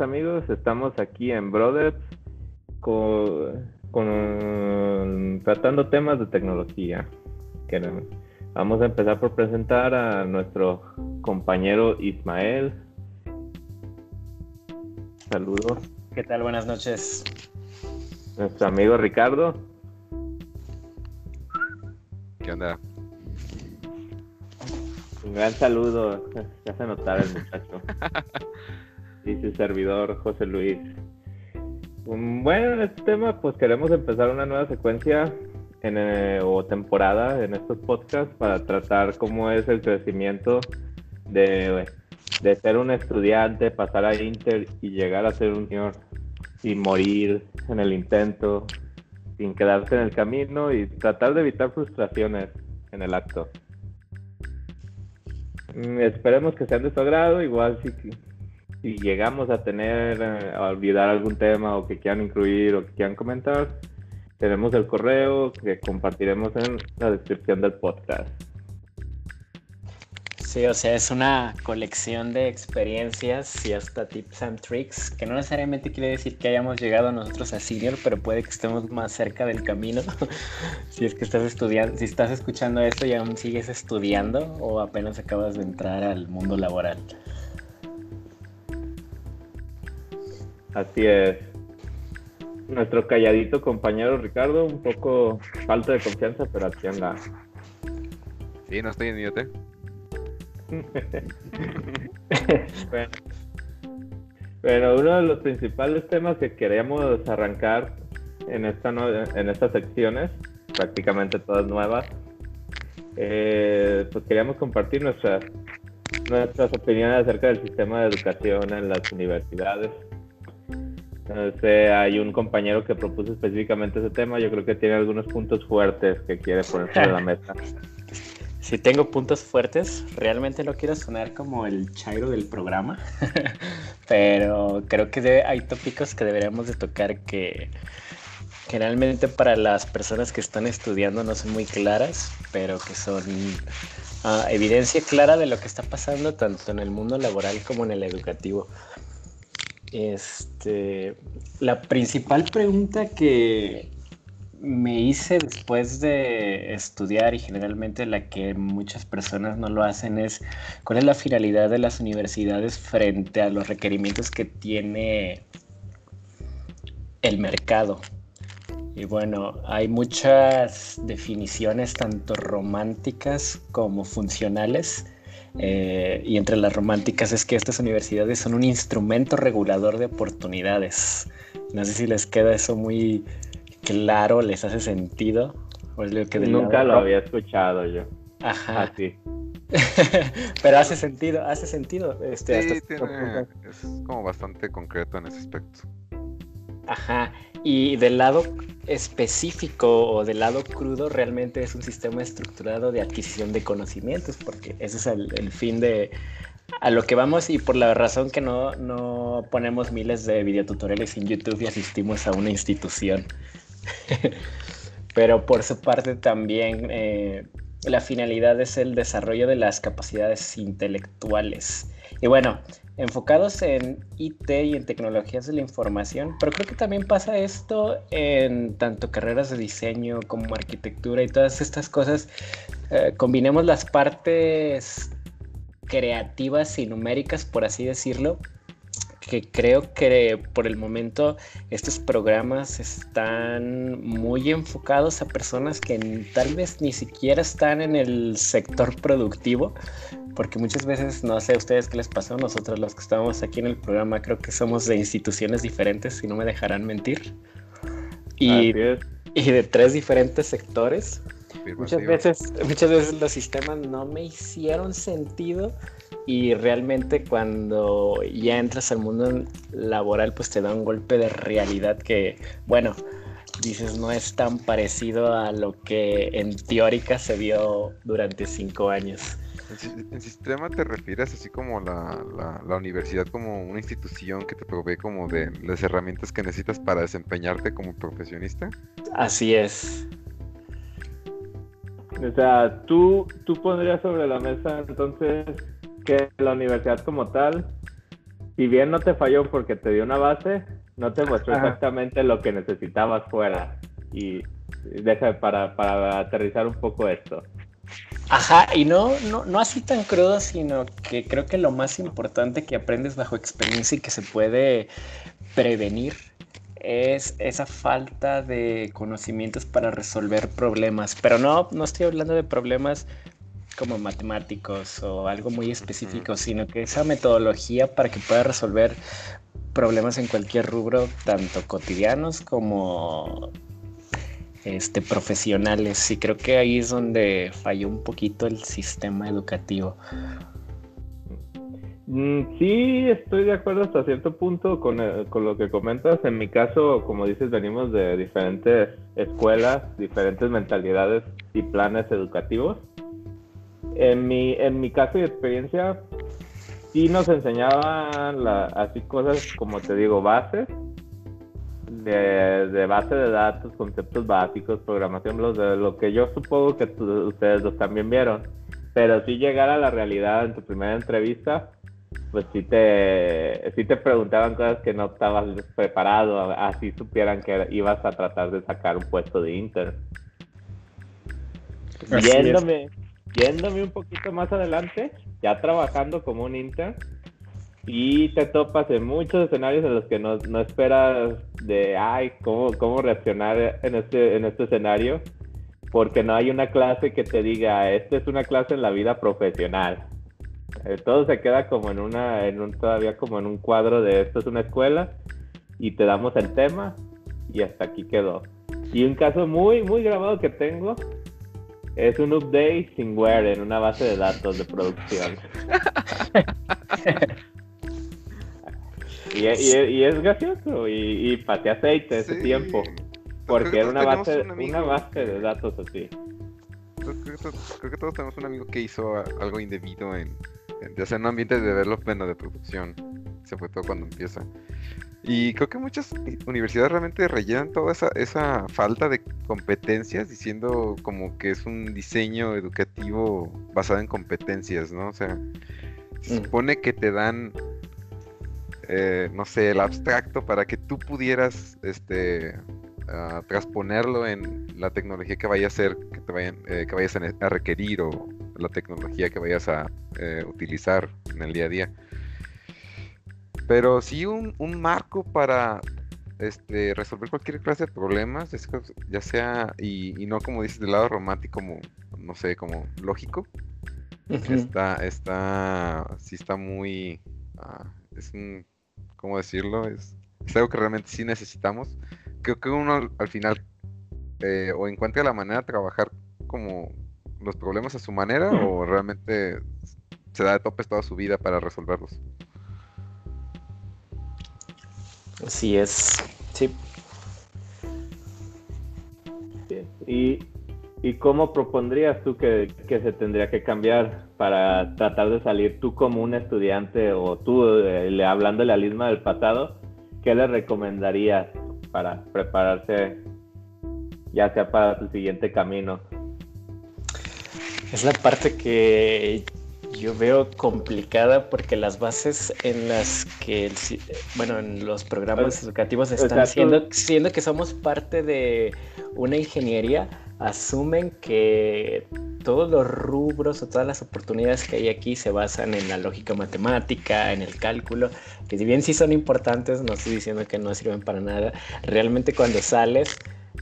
Amigos, estamos aquí en Brothers con, tratando temas de tecnología. Vamos a empezar por presentar a nuestro compañero Ismael. Saludos. ¿Qué tal? Buenas noches. Nuestro amigo Ricardo. ¿Qué onda? Un gran saludo. Se hace notar el muchacho. y su servidor, José Luis. Bueno, en este tema, pues queremos empezar una nueva secuencia en, eh, o temporada en estos podcasts para tratar cómo es el crecimiento de, de ser un estudiante, pasar a Inter y llegar a ser un señor sin morir en el intento, sin quedarse en el camino y tratar de evitar frustraciones en el acto. Mm, esperemos que sean de su agrado, igual si, si llegamos a tener, eh, a olvidar algún tema o que quieran incluir o que quieran comentar, tenemos el correo que compartiremos en la descripción del podcast. Sí, o sea, es una colección de experiencias y hasta tips and tricks, que no necesariamente quiere decir que hayamos llegado nosotros a senior, pero puede que estemos más cerca del camino. si es que estás estudiando, si estás escuchando esto y aún sigues estudiando o apenas acabas de entrar al mundo laboral. Así es. Nuestro calladito compañero Ricardo, un poco falta de confianza, pero aquí anda. Sí, no estoy en idiota. bueno. uno de los principales temas que queríamos arrancar en, esta en estas secciones, prácticamente todas nuevas, eh, pues queríamos compartir nuestras, nuestras opiniones acerca del sistema de educación en las universidades. Hay un compañero que propuso específicamente ese tema. Yo creo que tiene algunos puntos fuertes que quiere poner sobre la mesa. Si tengo puntos fuertes, realmente no quiero sonar como el chairo del programa, pero creo que hay tópicos que deberíamos de tocar que generalmente para las personas que están estudiando no son muy claras, pero que son ah, evidencia clara de lo que está pasando tanto en el mundo laboral como en el educativo. Este, la principal pregunta que, me hice después de estudiar y generalmente la que muchas personas no lo hacen es cuál es la finalidad de las universidades frente a los requerimientos que tiene el mercado. Y bueno, hay muchas definiciones tanto románticas como funcionales. Eh, y entre las románticas es que estas universidades son un instrumento regulador de oportunidades. No sé si les queda eso muy, claro, les hace sentido. Nunca lo había escuchado yo. Ajá. Así. Pero hace sentido, hace sentido. Este, sí, tiene, es como bastante concreto en ese aspecto. Ajá. Y del lado específico o del lado crudo, realmente es un sistema estructurado de adquisición de conocimientos, porque ese es el, fin de a lo que vamos y por la razón que no, no ponemos miles de videotutoriales en YouTube y asistimos a una institución. Pero por su parte también eh, la finalidad es el desarrollo de las capacidades intelectuales. Y bueno, enfocados en IT y en tecnologías de la información, pero creo que también pasa esto en tanto carreras de diseño como arquitectura y todas estas cosas. Eh, combinemos las partes creativas y numéricas, por así decirlo, que creo que por el momento estos programas están muy enfocados a personas que tal vez ni siquiera están en el sector productivo, porque muchas veces, no sé a ustedes qué les pasó, nosotros los que estamos aquí en el programa creo que somos de instituciones diferentes, si no me dejarán mentir, y, y de tres diferentes sectores. Muchas veces, muchas veces los sistemas no me hicieron sentido y realmente cuando ya entras al mundo laboral pues te da un golpe de realidad que, bueno, dices no es tan parecido a lo que en teórica se vio durante cinco años. ¿En sistema te refieres así como la, la, universidad como una institución que te provee como de las herramientas que necesitas para desempeñarte como profesionista? Así es. O sea, tú, tú pondrías sobre la mesa entonces que la universidad como tal si bien no te falló porque te dio una base, no te mostró exactamente lo que necesitabas fuera. Y deja para, para aterrizar un poco esto. Ajá, y no, no, no así tan crudo, sino que creo que lo más importante que aprendes bajo experiencia y que se puede prevenir es esa falta de conocimientos para resolver problemas. Pero no, no estoy hablando de problemas como matemáticos o algo muy específico, sino que esa metodología para que puedas resolver problemas en cualquier rubro, tanto cotidianos como este, profesionales. Y creo que ahí es donde falló un poquito el sistema educativo. Mm, sí, estoy de acuerdo hasta cierto punto con, eh, con, lo que comentas. En mi caso, como dices, venimos de diferentes escuelas, diferentes mentalidades y planes educativos. En mi, en mi caso y experiencia, sí nos enseñaban así cosas como te digo, bases, de, base de datos, conceptos básicos, programación, lo, de, lo que yo supongo que ustedes también vieron. Pero si llegar a la realidad en tu primera entrevista, pues sí te, sí te preguntaban cosas que no estabas preparado, así supieran que ibas a tratar de sacar un puesto de intern. Yéndome, yéndome un poquito más adelante, ya trabajando como un intern, y te topas en muchos escenarios en los que no, no esperas de, ay, ¿cómo, cómo reaccionar en este, en este escenario, porque no hay una clase que te diga, esta es una clase en la vida profesional. Eh, todo se queda como en una, en un, todavía como en un cuadro de esto es una escuela y te damos el tema y hasta aquí quedó. Y un caso muy, muy grabado que tengo es un update sin wear en una base de datos de producción. Y, es gracioso y, y aceite ese tiempo. Porque era una base, una base de datos así. Creo que, todos tenemos un amigo que hizo algo indebido en, en hacer un ambiente de development o de producción. Se fue todo cuando empieza. Y creo que muchas universidades realmente rellenan toda esa, esa falta de competencias diciendo como que es un diseño educativo basado en competencias, ¿no? O sea, se mm. supone que te dan eh, no sé, el abstracto para que tú pudieras este, uh, transponerlo en la tecnología que vaya a ser, que, te vayan, eh, que vayas a, requerir o la tecnología que vayas a eh, utilizar en el día a día. Pero sí un, un marco para este, resolver cualquier clase de problemas, ya sea, y, y, no como dices del lado romántico, como, no sé, como lógico. Está, está, sí está muy, uh, es un ¿cómo decirlo? Es, algo que realmente sí necesitamos. Creo que uno al final eh, o encuentra la manera de trabajar como los problemas a su manera o realmente se da de topes toda su vida para resolverlos. Así es, sí. Y, ¿Y cómo propondrías tú que, que, se tendría que cambiar para tratar de salir tú como un estudiante o tú eh, hablando de la Lisma del pasado? ¿Qué le recomendarías para prepararse ya sea para tu siguiente camino? Es la parte que yo veo complicada porque las bases en las que, bueno, en los programas educativos están siendo, siendo que somos parte de una ingeniería, asumen que todos los rubros o todas las oportunidades que hay aquí se basan en la lógica matemática, en el cálculo, que si bien sí son importantes, no estoy diciendo que no sirven para nada, realmente cuando sales,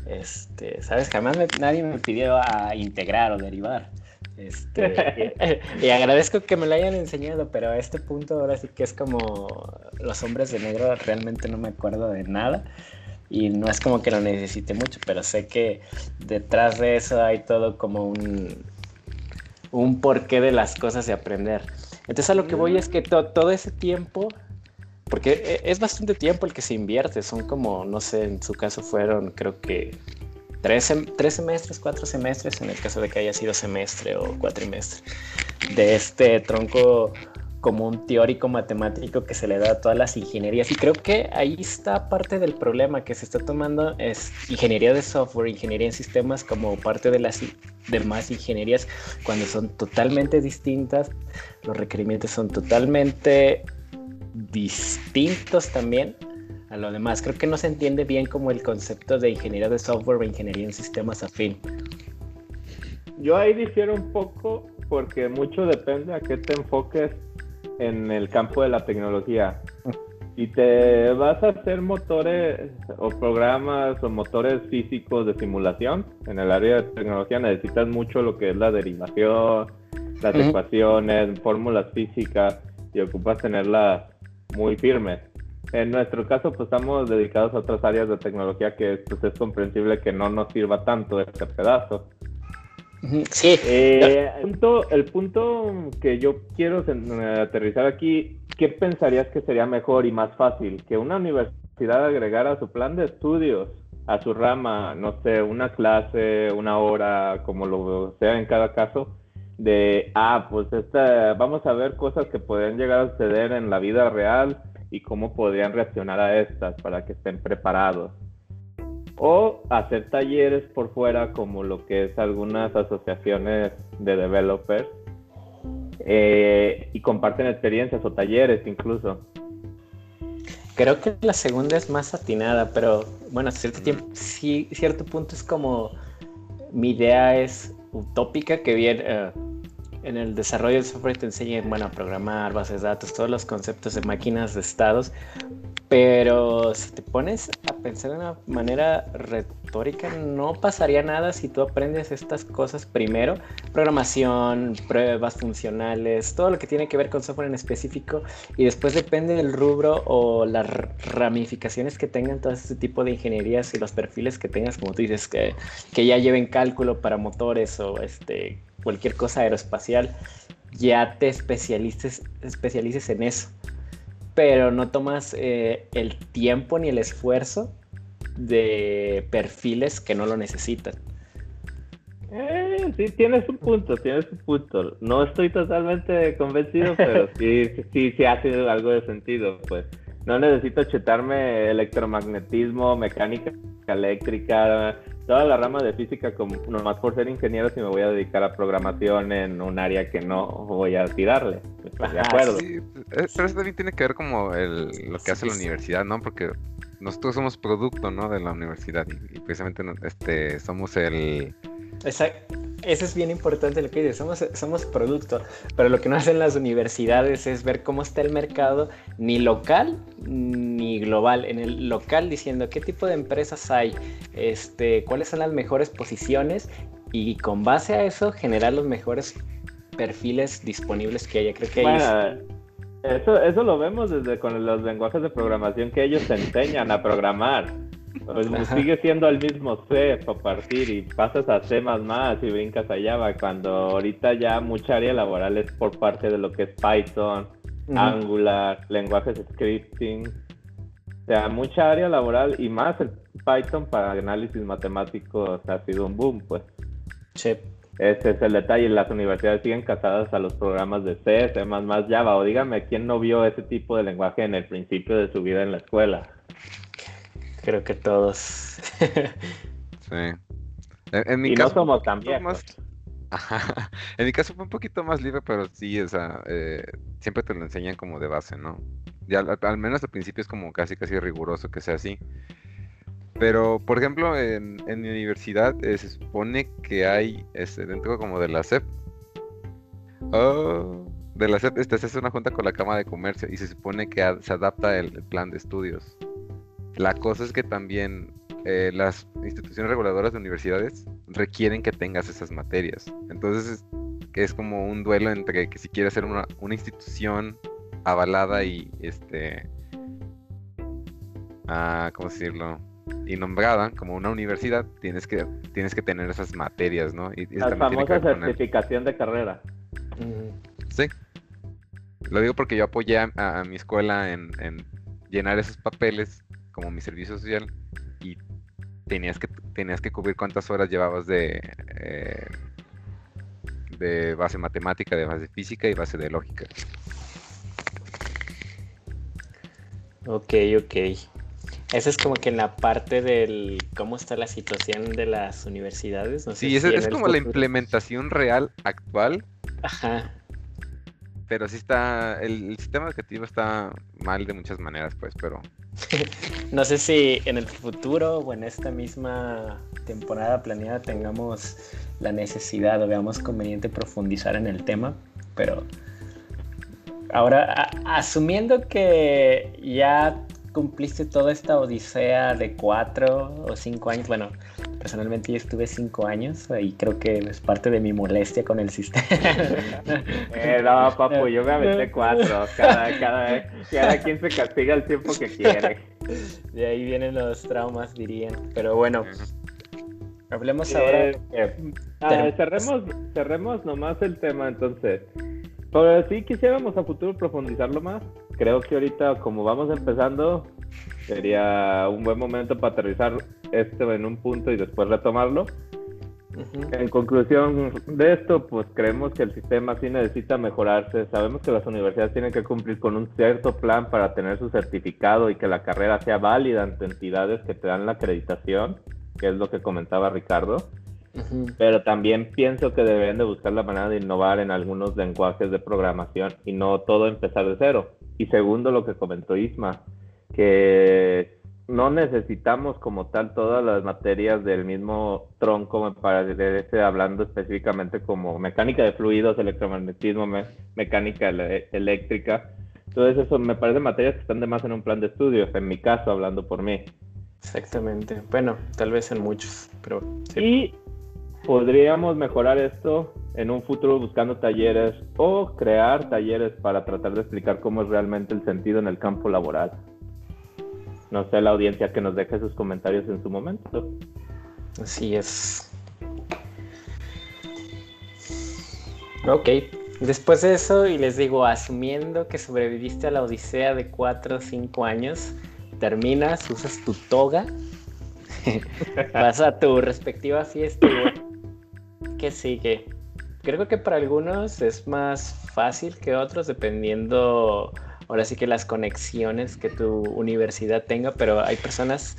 este, sabes, jamás nadie me pidió a integrar o derivar. Este, y, y, agradezco que me lo hayan enseñado, pero a este punto ahora sí que es como los hombres de negro, realmente no me acuerdo de nada. Y no es como que lo necesite mucho, pero sé que detrás de eso hay todo como un, un porqué de las cosas de aprender. Entonces a lo que voy es que todo ese tiempo, porque e, es bastante tiempo el que se invierte, son como, no sé, en su caso fueron creo que tres, tres semestres, cuatro semestres, en el caso de que haya sido semestre o cuatrimestre, de este tronco como un teórico matemático que se le da a todas las ingenierías. Y creo que ahí está parte del problema que se está tomando es ingeniería de software, ingeniería en sistemas como parte de las demás ingenierías cuando son totalmente distintas, los requerimientos son totalmente distintos también a lo demás. Creo que no se entiende bien como el concepto de ingeniería de software o ingeniería en sistemas afín. Yo ahí difiero un poco porque mucho depende a qué te enfoques en el campo de la tecnología. Si te vas a hacer motores o programas o motores físicos de simulación, en el área de tecnología necesitas mucho lo que es la derivación, las ecuaciones, fórmulas físicas y ocupas tenerlas muy firmes. En nuestro caso, pues estamos dedicados a otras áreas de tecnología que pues, es comprensible que no nos sirva tanto este pedazo. Sí. Eh, el, punto, el punto que yo quiero aterrizar aquí, ¿qué pensarías que sería mejor y más fácil? Que una universidad agregara a su plan de estudios, a su rama, no sé, una clase, una hora, como lo sea en cada caso, de, ah, pues esta, vamos a ver cosas que pueden llegar a suceder en la vida real y cómo podrían reaccionar a estas para que estén preparados o hacer talleres por fuera como lo que es algunas asociaciones de developers eh, y comparten experiencias o talleres incluso. Creo que la segunda es más atinada, pero bueno, a cierto tiempo, sí, cierto punto es como mi idea es utópica que viene eh, en el desarrollo del software te enseñen, bueno, a programar bases de datos, todos los conceptos de máquinas de estados, pero si te pones a pensar de una manera retórica, no pasaría nada si tú aprendes estas cosas primero. Programación, pruebas funcionales, todo lo que tiene que ver con software en específico. Y después depende del rubro o las ramificaciones que tengan todo este tipo de ingenierías y los perfiles que tengas, como tú dices, que, que ya lleven cálculo para motores o este, cualquier cosa aeroespacial, ya te especialices, especialices en eso pero no tomas eh, el tiempo ni el esfuerzo de perfiles que no lo necesitan. Eh, sí, tienes un punto, tienes un punto. No estoy totalmente convencido, pero sí, sí, sí hace algo de sentido, pues. No necesito chetarme electromagnetismo, mecánica eléctrica, toda la rama de física, como nomás por ser ingeniero, si me voy a dedicar a programación en un área que no voy a tirarle. de acuerdo. Sí, pero eso también tiene que ver como el, lo que hace la universidad, ¿no? Porque nosotros somos producto, ¿no? De la universidad y, precisamente este, somos el... Exacto. Eso es bien importante lo que dices, somos, somos producto, pero lo que no hacen las universidades es ver cómo está el mercado, ni local ni global. En el local diciendo qué tipo de empresas hay, este, cuáles son las mejores posiciones y con base a eso generar los mejores perfiles disponibles que haya. Creo que bueno, eso, eso lo vemos desde con los lenguajes de programación que ellos enseñan a programar. Pues sigue siendo el mismo C para partir y pasas a C y brincas a Java, cuando ahorita ya mucha área laboral es por parte de lo que es Python, Angular, lenguajes scripting. O sea, mucha área laboral y más el Python para análisis matemático ha sido un boom, pues. Sí. Ese es el detalle. Las universidades siguen casadas a los programas de C, C++, Java. O dígame, ¿quién no vio ese tipo de lenguaje en el principio de su vida en la escuela? Creo que todos. sí. En, mi y caso, no somos tan En mi caso fue un poquito más libre, pero sí, o sea, eh, siempre te lo enseñan como de base, ¿no? Ya al, menos al principio es como casi casi riguroso que sea así. Pero, por ejemplo, en, mi universidad eh, se supone que hay, este, dentro como de la SEP, oh, de la SEP, este, se hace una junta con la Cámara de Comercio y se supone que se adapta el plan de estudios. La cosa es que también eh, las instituciones reguladoras de universidades requieren que tengas esas materias. Entonces es, como un duelo entre que si quieres ser una, institución avalada y este ah, ¿cómo decirlo? y nombrada como una universidad, tienes que, tienes que tener esas materias, ¿no? Y, la famosa certificación de carrera. Sí. Lo digo porque yo apoyé a, mi escuela en, llenar esos papeles como mi servicio social y tenías que tenías que cubrir cuántas horas llevabas de eh, de base matemática, de base física y base de lógica. Ok, ok. Eso es como que en la parte del cómo está la situación de las universidades. sí, es, como la implementación real actual. Ajá. Pero sí está, el, sistema educativo está mal de muchas maneras, pues, pero... no sé si en el futuro o en esta misma temporada planeada tengamos la necesidad o veamos conveniente profundizar en el tema, pero ahora, asumiendo que ya cumpliste toda esta odisea de cuatro o cinco años, bueno, personalmente yo estuve cinco años y creo que es parte de mi molestia con el sistema. eh, no, papu, yo me aventé cuatro. Cada, cada, cada quien se castiga el tiempo que quiere. De ahí vienen los traumas, dirían. Pero bueno, hablemos ahora. Eh, ah, cerremos, cerremos nomás el tema entonces. Pero sí quisiéramos a futuro profundizarlo más. Creo que ahorita, como vamos empezando, sería un buen momento para aterrizar esto en un punto y después retomarlo. En conclusión de esto, pues creemos que el sistema sí necesita mejorarse. Sabemos que las universidades tienen que cumplir con un cierto plan para tener su certificado y que la carrera sea válida ante entidades que te dan la acreditación, que es lo que comentaba Ricardo. Pero también pienso que deberían de buscar la manera de innovar en algunos lenguajes de programación y no todo empezar de cero. Y segundo, lo que comentó Isma, que no necesitamos como tal todas las materias del mismo tronco para este, hablando específicamente como mecánica de fluidos, electromagnetismo, mecánica eléctrica. Entonces eso me parece materias que están de más en un plan de estudios, en mi caso, hablando por mí. Exactamente. Bueno, tal vez en muchos, pero sí. Y podríamos mejorar esto en un futuro buscando talleres o crear talleres para tratar de explicar cómo es realmente el sentido en el campo laboral no sé, la audiencia que nos deje sus comentarios en su momento. Así es. Ok, después de eso, y les digo, asumiendo que sobreviviste a la odisea de 4 o 5 años, terminas, usas tu toga, vas a tu respectiva fiesta ¿qué sigue? Creo que para algunos es más fácil que otros, dependiendo ahora sí que las conexiones que tu universidad tenga, pero hay personas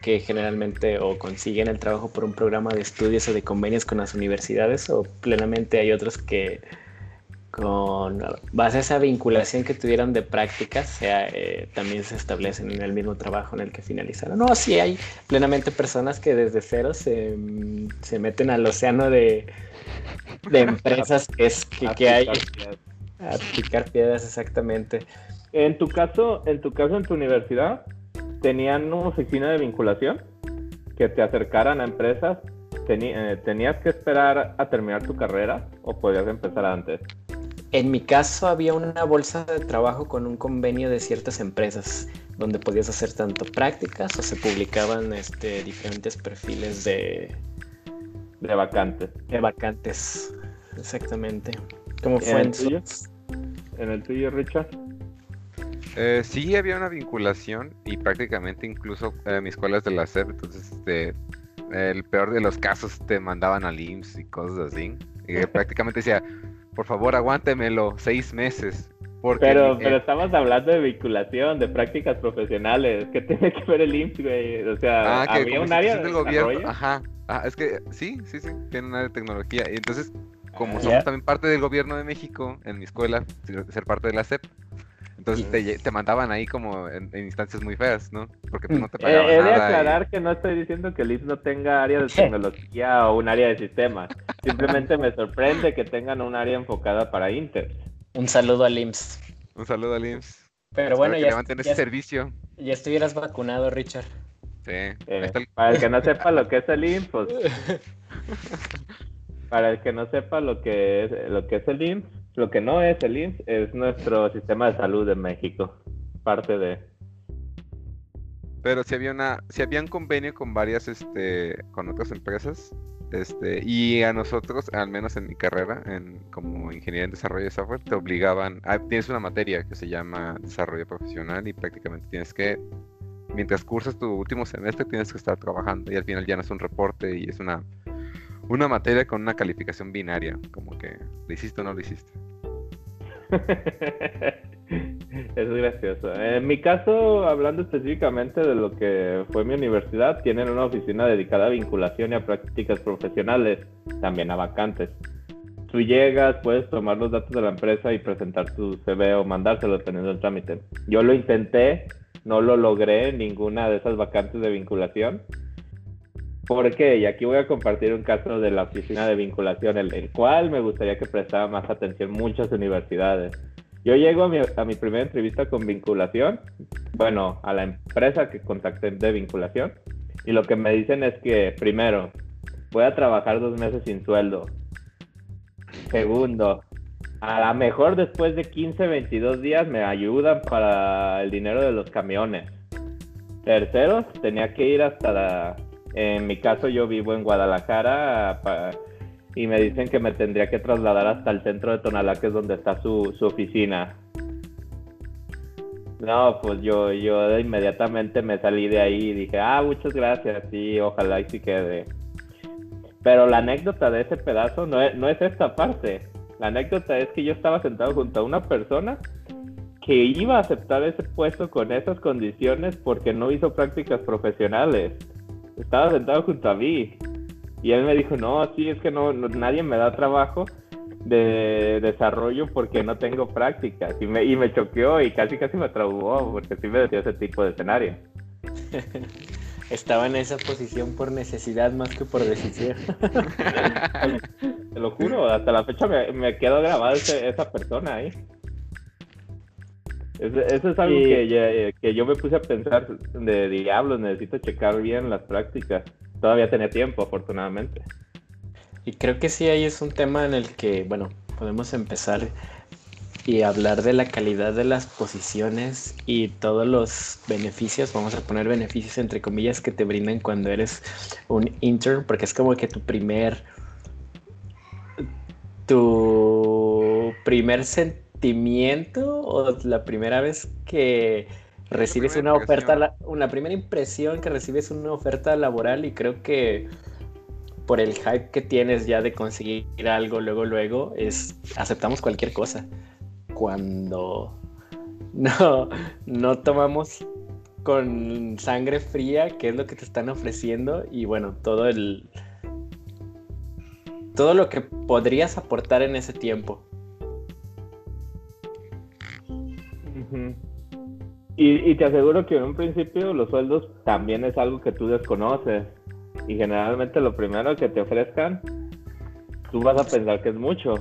que generalmente o consiguen el trabajo por un programa de estudios o de convenios con las universidades o plenamente hay otros que con base a esa vinculación que tuvieron de prácticas sea, eh, también se establecen en el mismo trabajo en el que finalizaron. No, sí hay plenamente personas que desde cero se, se meten al océano de, de empresas que, es, que, que hay. A picar piedras, exactamente. En tu caso, en tu caso, en tu universidad, ¿tenían una oficina de vinculación que te acercaran a empresas? Eh, ¿Tenías que esperar a terminar tu carrera o podías empezar antes? En mi caso había una bolsa de trabajo con un convenio de ciertas empresas donde podías hacer tanto prácticas o se publicaban este, diferentes perfiles de... De vacantes. De vacantes, exactamente. ¿Cómo fue en, tuyo? ¿En el tuyo, Richard? Eh, sí, había una vinculación y prácticamente incluso eh, mis escuelas de la SEP, entonces este, el peor de los casos te mandaban al IMSS y cosas así. Y prácticamente decía, por favor aguántemelo seis meses. Porque, pero, pero estamos hablando de vinculación, de prácticas profesionales. ¿Qué tiene que ver el IMSS, güey? O sea, ah, había un área del gobierno. Ajá, ah, es que sí, sí, sí, tiene un área de tecnología. Y entonces como somos también parte del gobierno de México, en mi escuela, ser parte de la SEP, entonces te, mandaban ahí como en, instancias muy feas, ¿no? Porque pues, no te pagaban eh, He de aclarar que no estoy diciendo que el IPS no tenga área de tecnología o un área de sistemas. Simplemente me sorprende que tengan un área enfocada para Inter. Un saludo al IMSS. Un saludo al IMSS. Pero bueno, ya, ese servicio. Ya estuvieras vacunado, Richard. Sí. Eh, para el que no sepa lo que es el IMSS, pues Para el que no sepa lo que es, lo que es el IMSS, lo que no es el IMSS es nuestro sistema de salud en México, parte de. Pero si había una, si había un convenio con varias, este, con otras empresas, este, y a nosotros, al menos en mi carrera, en, como ingeniero en desarrollo de software, te obligaban, tienes una materia que se llama desarrollo profesional y prácticamente tienes que, mientras cursas tu último semestre, tienes que estar trabajando y al final ya no es un reporte y es una una materia con una calificación binaria, como que lo hiciste o no lo hiciste. es gracioso. En mi caso, hablando específicamente de lo que fue mi universidad, tienen una oficina dedicada a vinculación y a prácticas profesionales, también a vacantes. tú llegas, puedes tomar los datos de la empresa y presentar tu CV o mandárselo dependiendo del trámite. Yo lo intenté, no lo logré en ninguna de esas vacantes de vinculación. ¿Por qué? Y aquí voy a compartir un caso de la oficina de vinculación, el, cual me gustaría que prestara más atención muchas universidades. Yo llego a mi, a mi primera entrevista con vinculación, bueno, a la empresa que contacté de vinculación, y lo que me dicen es que, primero, voy a trabajar dos meses sin sueldo. Segundo, a lo mejor después de 15, 22 días me ayudan para el dinero de los camiones. Tercero, tenía que ir hasta la... En mi caso yo vivo en Guadalajara y me dicen que me tendría que trasladar hasta el centro de Tonalá, que es donde está su, su oficina. No, pues yo, yo inmediatamente me salí de ahí y dije, ah, muchas gracias, sí, ojalá y sí quede. Pero la anécdota de ese pedazo no es, no es esta parte. La anécdota es que yo estaba sentado junto a una persona que iba a aceptar ese puesto con esas condiciones porque no hizo prácticas profesionales. Estaba sentado junto a mí. Y él me dijo, no, sí, es que no, nadie me da trabajo de desarrollo porque no tengo prácticas. Y me, y me choqueó y casi casi me traumó porque sí me decía ese tipo de escenario. Estaba en esa posición por necesidad más que por decisión. Te lo juro, hasta la fecha me, me quedó grabada esa persona ahí. Eso, es algo que, que, yo me puse a pensar de diablos, necesito checar bien las prácticas. Todavía tenía tiempo, afortunadamente. Y creo que sí, ahí es un tema en el que, bueno, podemos empezar y hablar de la calidad de las posiciones y todos los beneficios, vamos a poner beneficios entre comillas que te brindan cuando eres un intern, porque es como que tu primer tu primer sentimiento o la primera vez que recibes una oferta, una primera impresión que recibes una oferta laboral y creo que por el hype que tienes ya de conseguir algo luego luego es aceptamos cualquier cosa cuando no, no tomamos con sangre fría qué es lo que te están ofreciendo y bueno, todo el... Todo lo que podrías aportar en ese tiempo. Y, y, te aseguro que en un principio los sueldos también es algo que tú desconoces. Y generalmente lo primero que te ofrezcan, tú vas a pensar que es mucho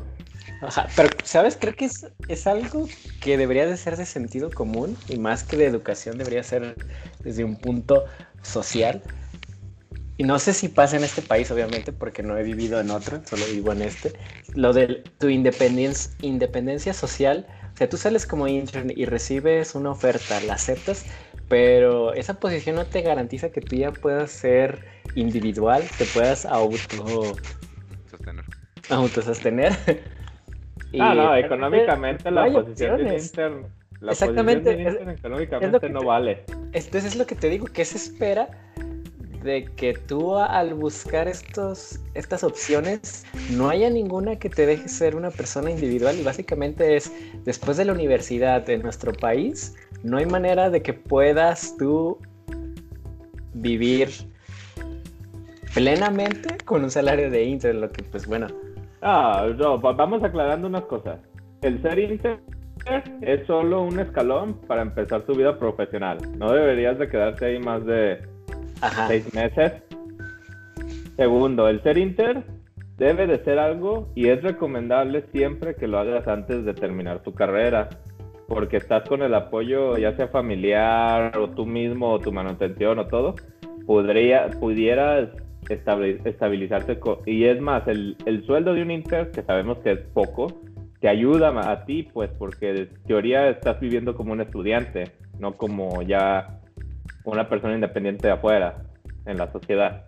pero, ¿sabes? Creo que es, es algo que debería de ser de sentido común y más que de educación debería ser desde un punto social. Y no sé si pasa en este país, obviamente, porque no he vivido en otro, solo vivo en este. Lo de tu independencia, independencia social, o sea, tú sales como intern y recibes una oferta, la aceptas, pero esa posición no te garantiza que tú ya puedas ser individual, te puedas auto... Sostener. Autosostener. Ah, no, económicamente la posición de Inter, la Exactamente, posición de económicamente no vale. Entonces es lo que te digo, ¿qué se espera de que tú al buscar estos, estas opciones no haya ninguna que te deje ser una persona individual y básicamente es después de la universidad en nuestro país no hay manera de que puedas tú vivir plenamente con un salario de Inter, lo que pues bueno, Ah, no, vamos aclarando unas cosas. El ser inter es solo un escalón para empezar tu vida profesional. No deberías de quedarte ahí más de seis meses. Segundo, el ser inter debe de ser algo y es recomendable siempre que lo hagas antes de terminar tu carrera, porque estás con el apoyo ya sea familiar o tú mismo o tu manutención o todo, podría, pudieras estabilizarse. Y es más, el, el, sueldo de un Inter, que sabemos que es poco, te ayuda a ti, pues, porque en teoría estás viviendo como un estudiante, no como ya una persona independiente de afuera, en la sociedad.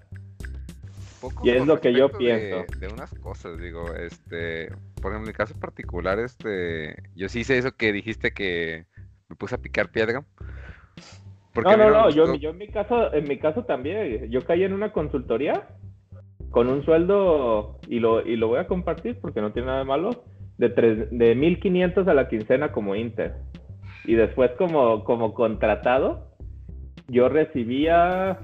y es lo que yo pienso. De, unas cosas, digo, este, por ejemplo, en mi caso particular, este, yo sí hice eso que dijiste que me puse a picar piedra no, no, no, yo, yo en mi caso, en mi caso también, yo caí en una consultoría con un sueldo, y lo, y lo voy a compartir porque no tiene nada de malo, de, tres, de 1500 a la quincena como Inter. Y después como, como contratado, yo recibía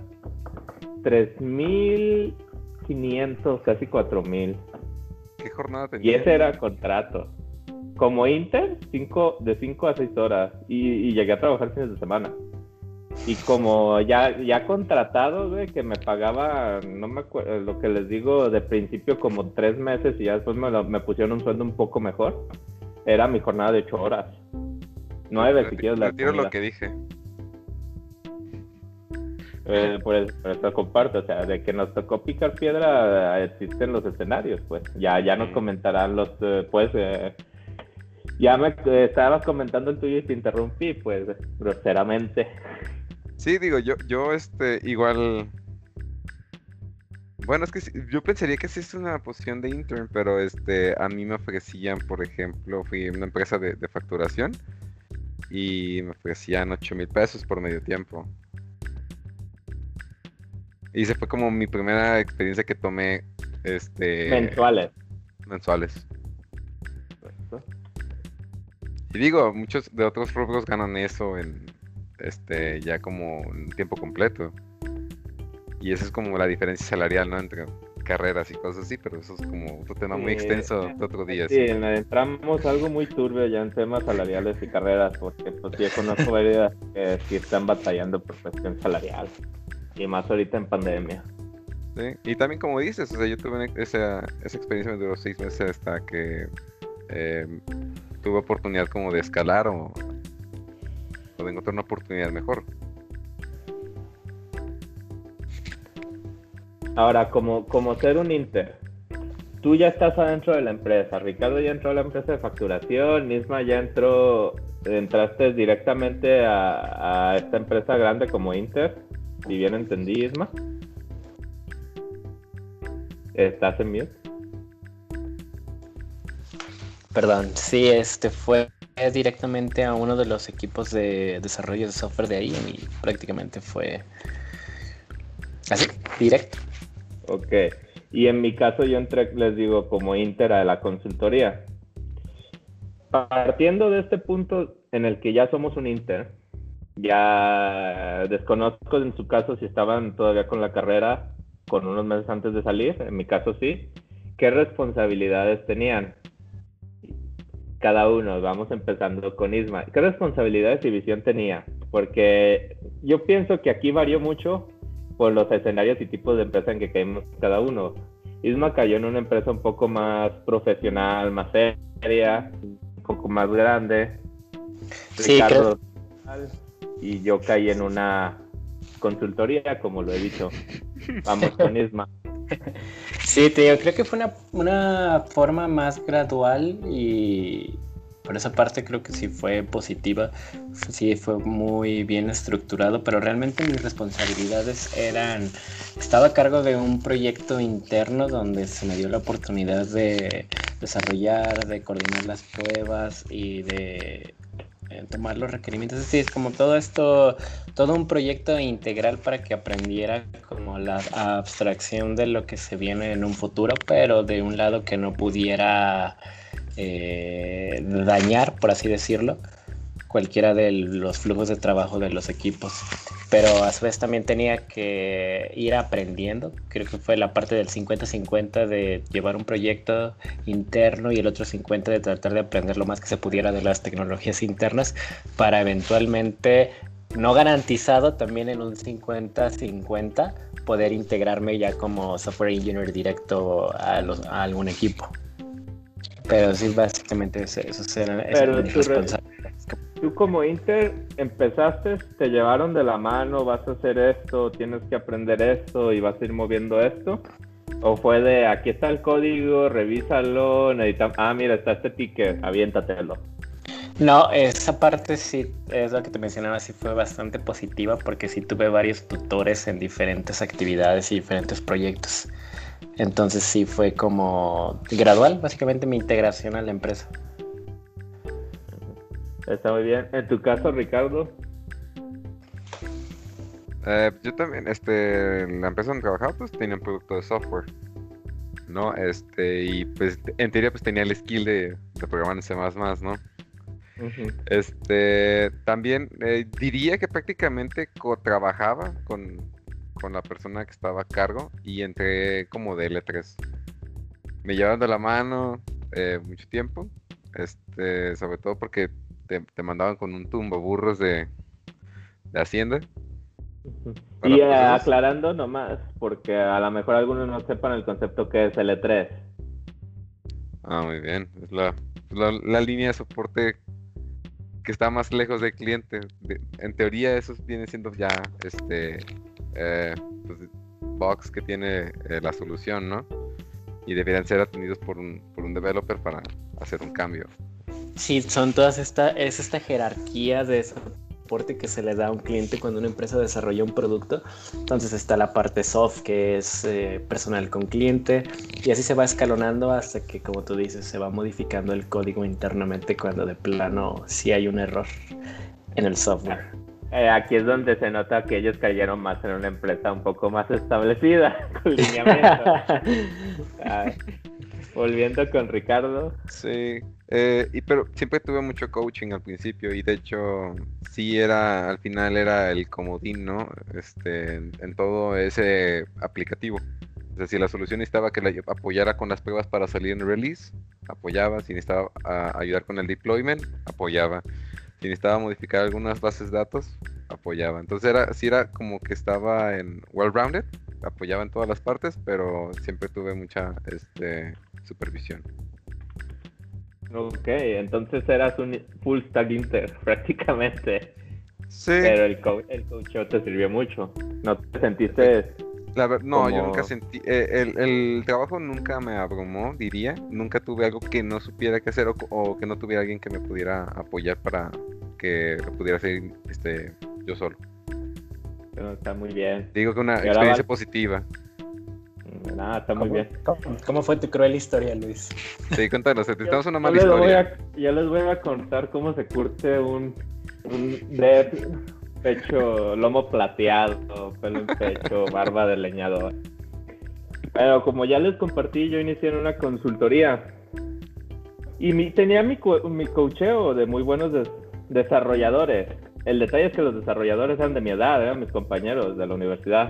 3500, casi 4000. ¿Qué jornada Y tenía? ese era contrato. Como Inter, cinco, de 5 a 6 horas. Y, y llegué a trabajar fines de semana. Y como ya, ya contratado, güey, que me pagaba, no me acuerdo, lo que les digo, de principio como tres meses y ya después me, lo- me pusieron un sueldo un poco mejor. Era mi jornada de 8 horas. 9 si quieres la Retiro lo que dije. Eh, por, eso, por eso comparto, o sea, de que nos tocó picar piedra, existen los escenarios, pues. Ya, ya nos comentarán los, eh, pues, eh, ya me eh, estabas comentando el tuyo y te interrumpí, pues, groseramente. Sí, digo, yo, yo, este, igual. Bueno, es que yo pensaría que sí es una posición de intern, pero este, a mí me ofrecían, por ejemplo, fui a una empresa de, de facturación y me ofrecían 8 mil pesos por medio tiempo. Y esa fue como mi primera experiencia que tomé, este, Mensuales. mensuales. Y digo, muchos de otros rubros ganan eso en este ya como en tiempo completo. Y esa es como la diferencia salarial, ¿no? Entre carreras y cosas así, pero eso es como otro tema muy extenso de otro día. Sí, entramos algo muy turbio ya en temas salariales y carreras, porque pues yo conozco varias que sí están batallando por cuestión salarial. Y más ahorita en pandemia. Sí, Y también como dices, o sea, yo tuve esa, esa experiencia me duró seis meses hasta que eh, tuve oportunidad como de escalar o, o de encontrar una oportunidad mejor. Ahora, como, como ser un Inter, tú ya estás adentro de la empresa, Ricardo ya entró a la empresa de facturación, Nisma ya entró, entraste directamente a, a esta empresa grande como Inter, si bien entendí, Isma. ¿Estás en mute? Perdón, sí, este fue directamente a uno de los equipos de desarrollo de software de ahí y prácticamente fue así, directo. Ok. Y en mi caso yo entré, les digo, como Inter a la consultoría. Partiendo de este punto en el que ya somos un Inter, ya desconozco en su caso si estaban todavía con la carrera con unos meses antes de salir, en mi caso sí, ¿qué responsabilidades tenían? Cada uno, vamos empezando con Isma. ¿Qué responsabilidades y visión tenía? Porque yo pienso que aquí varió mucho por los escenarios y tipos de empresa en que caímos cada uno. Isma cayó en una empresa un poco más profesional, más seria, un poco más grande. Sí, Ricardo, y yo caí en una consultoría, como lo he dicho. Vamos con Isma. Sí, te digo, creo que fue una, una forma más gradual y por esa parte creo que sí fue positiva, sí fue muy bien estructurado, pero realmente mis responsabilidades eran, estaba a cargo de un proyecto interno donde se me dio la oportunidad de desarrollar, de coordinar las pruebas y de eh, tomar los requerimientos. Es es como todo esto, todo un proyecto integral para que aprendiera como la abstracción de lo que se viene en un futuro, pero de un lado que no pudiera eh, dañar, por así decirlo, cualquiera de los flujos de trabajo de los equipos. Pero a su vez también tenía que ir aprendiendo. Creo que fue la parte del 50-50 de llevar un proyecto interno y el otro 50 de tratar de aprender lo más que se pudiera de las tecnologías internas para eventualmente, no garantizado, también en un 50-50 poder integrarme ya como software engineer directo a, los, a algún equipo. Pero sí, básicamente eso, esos eran Pero mis responsabilidades. Tú como Inter empezaste, te llevaron de la mano, vas a hacer esto, tienes que aprender esto y vas a ir moviendo esto. ¿O fue de aquí está el código, revísalo, necesitamos... Ah, mira, está este ticket, aviéntatelo. No, esa parte sí es lo que te mencionaba, sí fue bastante positiva porque sí tuve varios tutores en diferentes actividades y diferentes proyectos. Entonces sí fue como gradual, básicamente mi integración a la empresa. Está muy bien. En tu caso, Ricardo, Eh, yo también, este, la empresa donde trabajaba, pues tenía un producto de software, ¿no? Este, y pues en teoría, pues tenía el skill de, de programar en C++, ¿no? Este, también eh, diría que prácticamente co-trabajaba con, con la persona que estaba a cargo y entré como de L3. me llevaban de la mano eh, mucho tiempo, este, sobre todo porque te, mandaban con un tumbo burros de, de Hacienda. Y eh, aclarando nomás, porque a lo mejor algunos no sepan el concepto que es L3. Ah, muy bien. Es la, la, línea de soporte que está más lejos del cliente. en teoría, eso viene siendo ya este eh, pues, box que tiene eh, la solución, ¿no? Y deberían ser atendidos por un, por un developer para hacer un cambio. Sí, son todas esta, es esta jerarquía de soporte que se le da a un cliente cuando una empresa desarrolla un producto. Entonces está la parte soft que es eh, personal con cliente y así se va escalonando hasta que, como tú dices, se va modificando el código internamente cuando de plano sí hay un error en el software. Eh, aquí es donde se nota que ellos cayeron más en una empresa un poco más establecida, con lineamiento. volviendo con Ricardo. Sí, eh, y, pero siempre tuve mucho coaching al principio y de hecho sí era, al final era el comodín, ¿no? Este, en, todo ese aplicativo. O sea, si la solución estaba que la apoyara con las pruebas para salir en release, apoyaba. Si necesitaba ayudar con el deployment, apoyaba si necesitaba modificar algunas bases de datos, apoyaba. Entonces era, sí era como que estaba en well-rounded, apoyaba en todas las partes, pero siempre tuve mucha este, supervisión. Ok, entonces eras un full stack inter prácticamente. Sí. Pero el, coach el coach te sirvió mucho. ¿No te sentiste no, yo nunca sentí. Eh, el, trabajo nunca me abrumó, diría. Nunca tuve algo que no supiera qué hacer o, que no tuviera alguien que me pudiera apoyar para que lo pudiera hacer este, yo solo. está muy bien. Digo que una experiencia positiva. Nada, está muy bien. ¿Cómo, fue tu cruel historia, Luis? Sí, cuéntanos, necesitamos una mala historia. ya les voy a contar cómo se curte un, un dev pecho, lomo plateado, pelo en pecho, barba de leñador. Pero como ya les compartí, yo inicié en una consultoría. Y mi, tenía mi, mi coacheo de muy buenos desarrolladores. El detalle es que los desarrolladores eran de mi edad, eran mis compañeros de la universidad.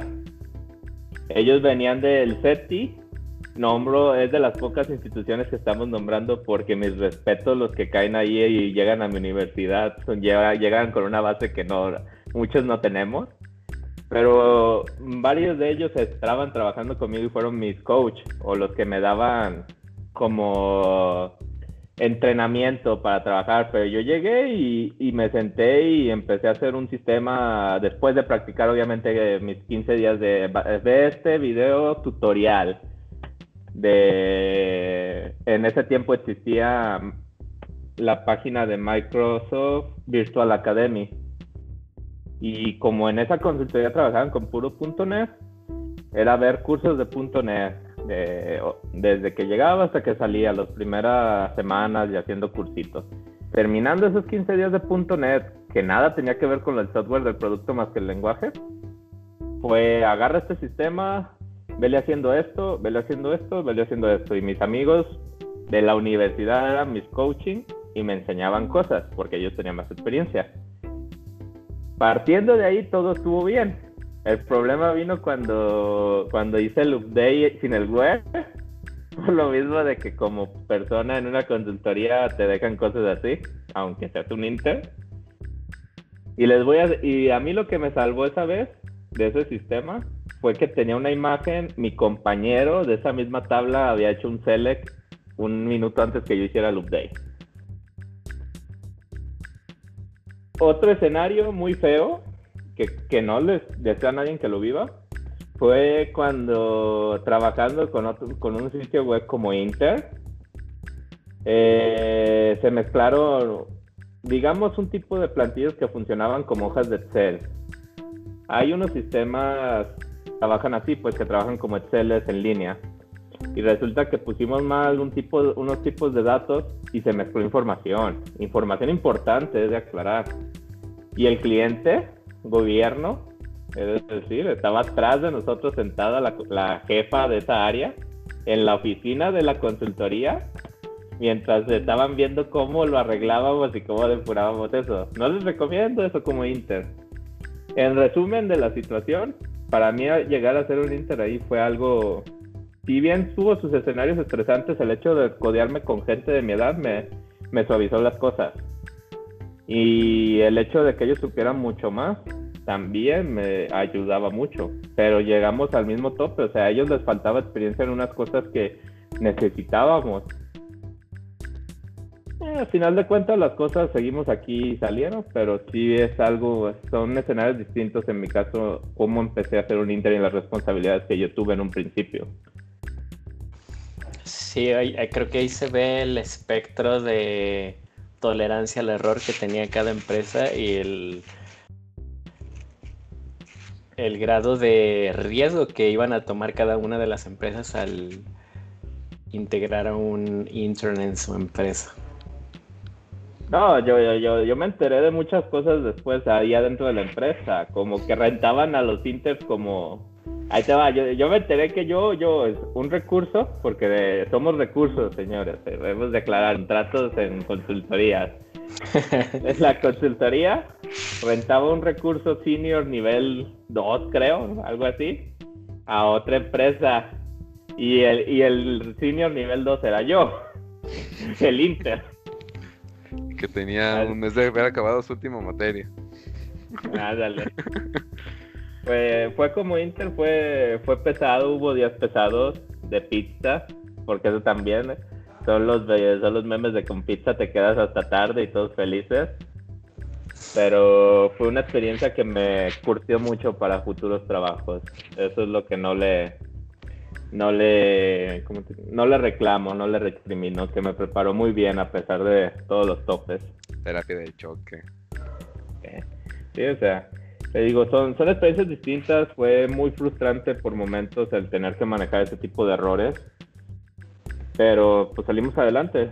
Ellos venían del CETI nombro, es de las pocas instituciones que estamos nombrando porque mis respetos los que caen ahí y llegan a mi universidad son, llegan con una base que no muchos no tenemos. Pero varios de ellos estaban trabajando conmigo y fueron mis coach o los que me daban como entrenamiento para trabajar, pero yo llegué y, me senté y empecé a hacer un sistema, después de practicar obviamente mis 15 días de, de este video tutorial, de en ese tiempo existía la página de Microsoft Virtual Academy y como en esa consultoría trabajaban con puro .NET era ver cursos de .NET desde que llegaba hasta que salía las primeras semanas y haciendo cursitos terminando esos 15 días de .NET que nada tenía que ver con el software del producto más que el lenguaje fue agarra este sistema vele haciendo esto, vele haciendo esto, vele haciendo esto. Y mis amigos de la universidad eran mis coaching y me enseñaban cosas porque ellos tenían más experiencia. Partiendo de ahí todo estuvo bien. El problema vino cuando, cuando hice el update sin el web. Lo mismo de que como persona en una consultoría te dejan cosas así, aunque seas un inter. Y les voy a y a mí lo que me salvó esa vez de ese sistema fue que tenía una imagen, mi compañero de esa misma tabla había hecho un select un minuto antes que yo hiciera el update. Otro escenario muy feo, que, que no les deseo a nadie que lo viva, fue cuando trabajando con, otro, con un sitio web como Inter, eh, se mezclaron, digamos, un tipo de plantillas que funcionaban como hojas de Excel. Hay unos sistemas trabajan así, pues que trabajan como Excel en línea. Y resulta que pusimos mal un tipo, unos tipos de datos y se mezcló información. Información importante de aclarar. Y el cliente, gobierno, es decir, estaba atrás de nosotros sentada la, la jefa de esa área en la oficina de la consultoría mientras estaban viendo cómo lo arreglábamos y cómo depurábamos eso. No les recomiendo eso como Inter. En resumen de la situación, para mí llegar a ser un Inter ahí fue algo si bien tuvo sus escenarios estresantes, el hecho de codearme con gente de mi edad me, me suavizó las cosas. Y el hecho de que ellos supieran mucho más también me ayudaba mucho. Pero llegamos al mismo tope, o sea, a ellos les faltaba experiencia en unas cosas que necesitábamos. Eh, al final de cuentas las cosas seguimos aquí y salieron, pero sí es algo, son escenarios distintos en mi caso, cómo empecé a hacer un Inter y las responsabilidades que yo tuve en un principio. Sí, creo que ahí se ve el espectro de tolerancia al error que tenía cada empresa y el, el grado de riesgo que iban a tomar cada una de las empresas al integrar a un intern en su empresa. No, yo, yo, yo, me enteré de muchas cosas después ahí adentro de la empresa, como que rentaban a los inters como... Ahí te va, yo, me enteré que yo, yo, es un recurso, porque somos recursos, señores, debemos declarar contratos en consultorías. es la consultoría, rentaba un recurso senior nivel 2, creo, algo así, a otra empresa. Y el, y el senior nivel 2 era yo, el Inter que tenía un mes de haber acabado su última materia. Ándale. fue, fue como Inter, fue, fue pesado, hubo días pesados de pizza, porque eso también son los, son los memes de con pizza te quedas hasta tarde y todos felices. Pero fue una experiencia que me curtió mucho para futuros trabajos. Eso es lo que no le, no le, no le reclamo, no le recrimino, que me preparó muy bien a pesar de todos los topes. Terapia de choque. Sí, o sea, te digo, son, son experiencias distintas, fue muy frustrante por momentos el tener que manejar ese tipo de errores, pero pues salimos adelante.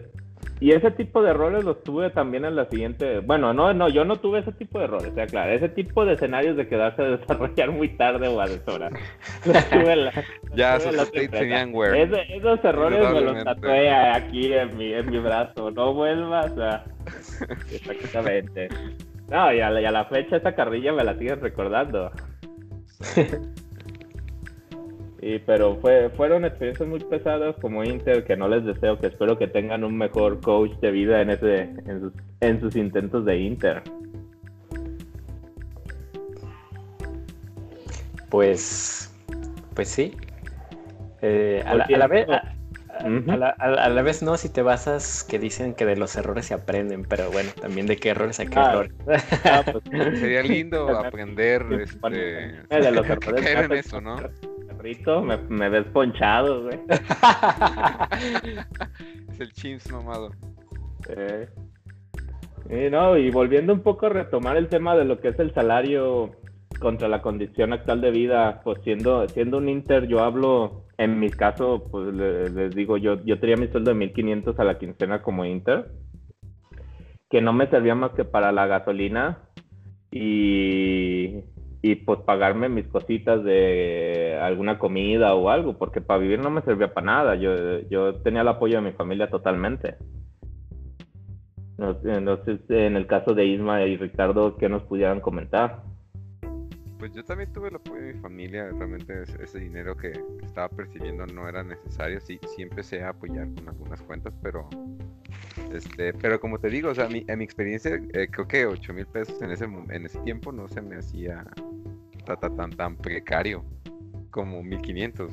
Y ese tipo de errores los tuve también en la siguiente. Bueno, no, no, yo no tuve ese tipo de errores, sea, claro, ese tipo de escenarios de quedarse a desarrollar muy tarde o a deshora. ya, esos errores me los tatué aquí en mi, en mi brazo. No vuelvas a. Exactamente. No, y a, la, y a la fecha esa carrilla me la siguen recordando. Y, pero fue, fueron experiencias muy pesadas como Inter, que no les deseo, que espero que tengan un mejor coach de vida en, ese, en, sus, en sus intentos de Inter. Pues, pues sí. Eh, a, la, vez, a, la, vez no si te basas que dicen que de los errores se aprenden, pero bueno, también de qué errores hay que ah, errores. Ah, pues, sería lindo aprender este, de los errores. en eso, ¿no? Rito, me, ves ponchado, güey. es el chins mamado. Y no, y volviendo un poco a retomar el tema de lo que es el salario contra la condición actual de vida, pues siendo, siendo un Inter, yo hablo, en mi caso, pues les, digo, yo, yo tenía mi sueldo de 1500 a la quincena como Inter, que no me servía más que para la gasolina y, y pues pagarme mis cositas de alguna comida o algo, porque para vivir no me servía para nada. Yo, yo tenía el apoyo de mi familia totalmente. No, sé en el caso de Isma y Ricardo, ¿qué nos pudieran comentar? Pues yo también tuve el apoyo de mi familia, realmente ese dinero que estaba percibiendo no era necesario, sí, sí empecé a apoyar con algunas cuentas, pero este, pero como te digo, o sea, mi, en mi experiencia, eh, creo que 8 mil pesos en ese, en ese tiempo no se me hacía tan, tan, tan precario como 1500.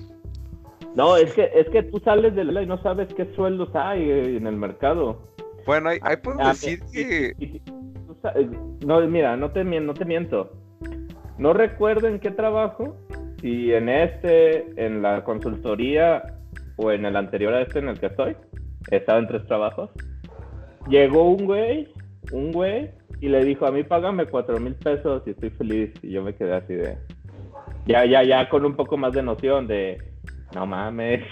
No, es que, es que tú sales de la y no sabes qué sueldos hay eh, en el mercado. Bueno, ahí, puedo ah, decir que... no, mira, no te, no te miento. No recuerdo en qué trabajo, si en este, en la consultoría o en el anterior a este en el que estoy. He estado en tres trabajos. Llegó un güey, un güey, y le dijo, a mí págame cuatro mil pesos y estoy feliz. Y yo me quedé así de... Ya, ya, ya con un poco más de noción de... No mames.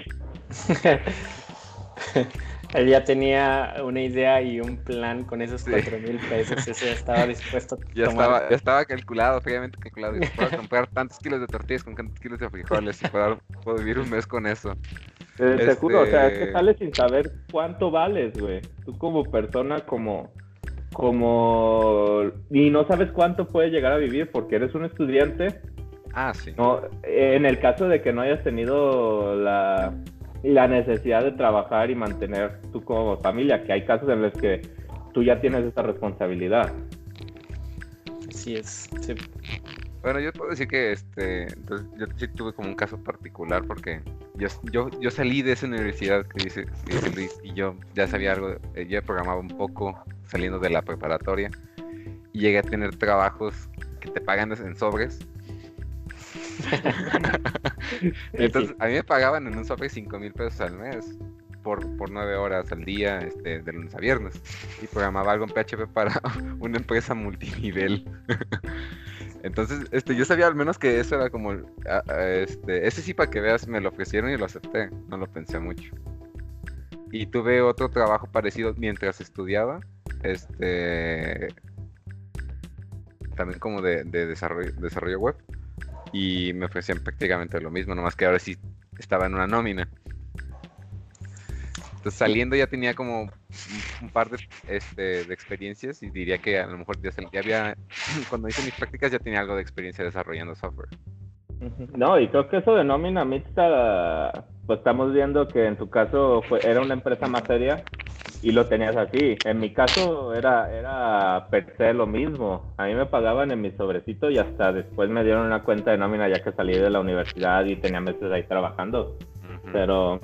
Él ya tenía una idea y un plan con esos cuatro mil pesos. Ese estaba dispuesto a ya Estaba, ya estaba calculado, previamente calculado. Puedo comprar tantos kilos de tortillas con tantos kilos de frijoles y puedo, puedo vivir un mes con eso. Eh, te juro, o sea, es que este sales sin saber cuánto vales, güey. Tú como persona, como, como, y no sabes cuánto puedes llegar a vivir porque eres un estudiante Ah, sí. No, en el caso de que no hayas tenido la, la necesidad de trabajar y mantener tú como familia, que hay casos en los que tú ya tienes esa responsabilidad. Así es. sí. Bueno, yo puedo decir que este, entonces, yo sí tuve como un caso particular porque yo, yo, yo salí de esa universidad que dice, que dice Luis y yo ya sabía algo, eh, yo programaba un poco saliendo de la preparatoria y llegué a tener trabajos que te pagan en sobres. Entonces, a mí me pagaban en un sobre 5 mil pesos al mes por, por 9 horas al día, este, de lunes a viernes. Y programaba algo en PHP para una empresa multinivel. Entonces, este, yo sabía al menos que eso era como, ah, ah, este, ese sí para que veas, me lo ofrecieron y lo acepté, no lo pensé mucho. Y tuve otro trabajo parecido mientras estudiaba, este, también como de, de desarrollo, desarrollo web, y me ofrecían prácticamente lo mismo, nomás que ahora sí estaba en una nómina. Entonces saliendo ya tenía como un, par de, este, de experiencias y diría que a lo mejor ya, ya había, cuando hice mis prácticas ya tenía algo de experiencia desarrollando software. No, y creo que eso de nómina mixta, pues estamos viendo que en tu caso fue, era una empresa más seria y lo tenías así. En mi caso era, era per se lo mismo. A mí me pagaban en mi sobrecito y hasta después me dieron una cuenta de nómina ya que salí de la universidad y tenía meses ahí trabajando. Pero,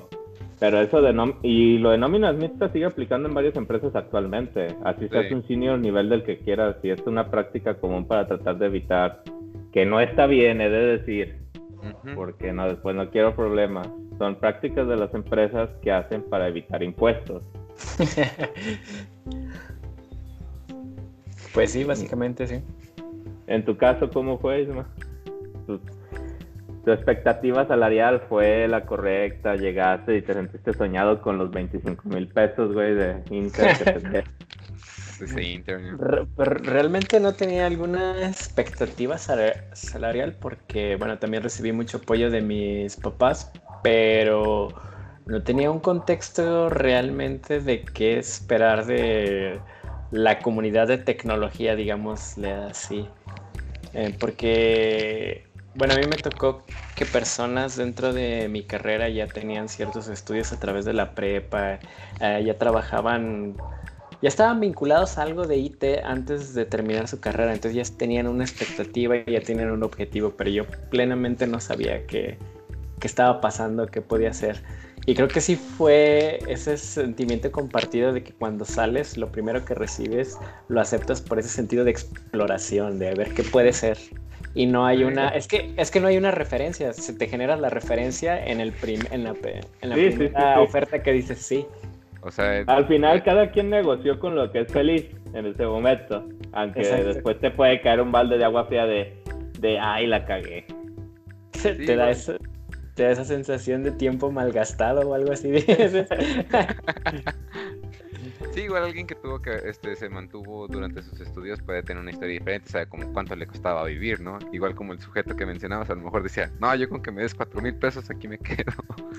pero eso de nom y lo de nóminas mixtas sigue aplicando en varias empresas actualmente. Así seas Sí. un senior nivel del que quieras y es una práctica común para tratar de evitar que no está bien, he de decir, porque no después no quiero problemas. Son prácticas de las empresas que hacen para evitar impuestos. pues sí, básicamente sí. En tu caso, ¿cómo fue, Isma? Tu, tu expectativa salarial fue la correcta, llegaste y te sentiste soñado con los 25 mil pesos, güey, de Inter que te- Ese intern. Re- pero realmente no tenía alguna expectativa sala- salarial porque, bueno, también recibí mucho apoyo de mis papás, pero no tenía un contexto realmente de qué esperar de la comunidad de tecnología, digámosle así. Eh, porque, bueno, a mí me tocó que personas dentro de mi carrera ya tenían ciertos estudios a través de la prepa, eh, ya trabajaban ya estaban vinculados a algo de IT antes de terminar su carrera, entonces ya tenían una expectativa y ya tenían un objetivo, pero yo plenamente no sabía qué, qué estaba pasando, qué podía hacer. Y creo que sí fue ese sentimiento compartido de que cuando sales, lo primero que recibes lo aceptas por ese sentido de exploración, de ver qué puede ser. Y no hay una, es que, es que no hay una referencia, se te genera la referencia en, el prim- en la, en la sí, primera sí, sí. oferta que dices sí. O sea, Al final, cada quien negoció con lo que es feliz en ese momento. Aunque Exacto. después te puede caer un balde de agua fría de, de ay, la cagué. te, Sí, te da esa, te da esa sensación de tiempo malgastado o algo así. Sí, igual alguien que tuvo que este se mantuvo durante sus estudios puede tener una historia diferente, sabe como cuánto le costaba vivir, ¿no? Igual como el sujeto que mencionabas, a lo mejor decía, no, yo con que me des cuatro mil pesos aquí me quedo.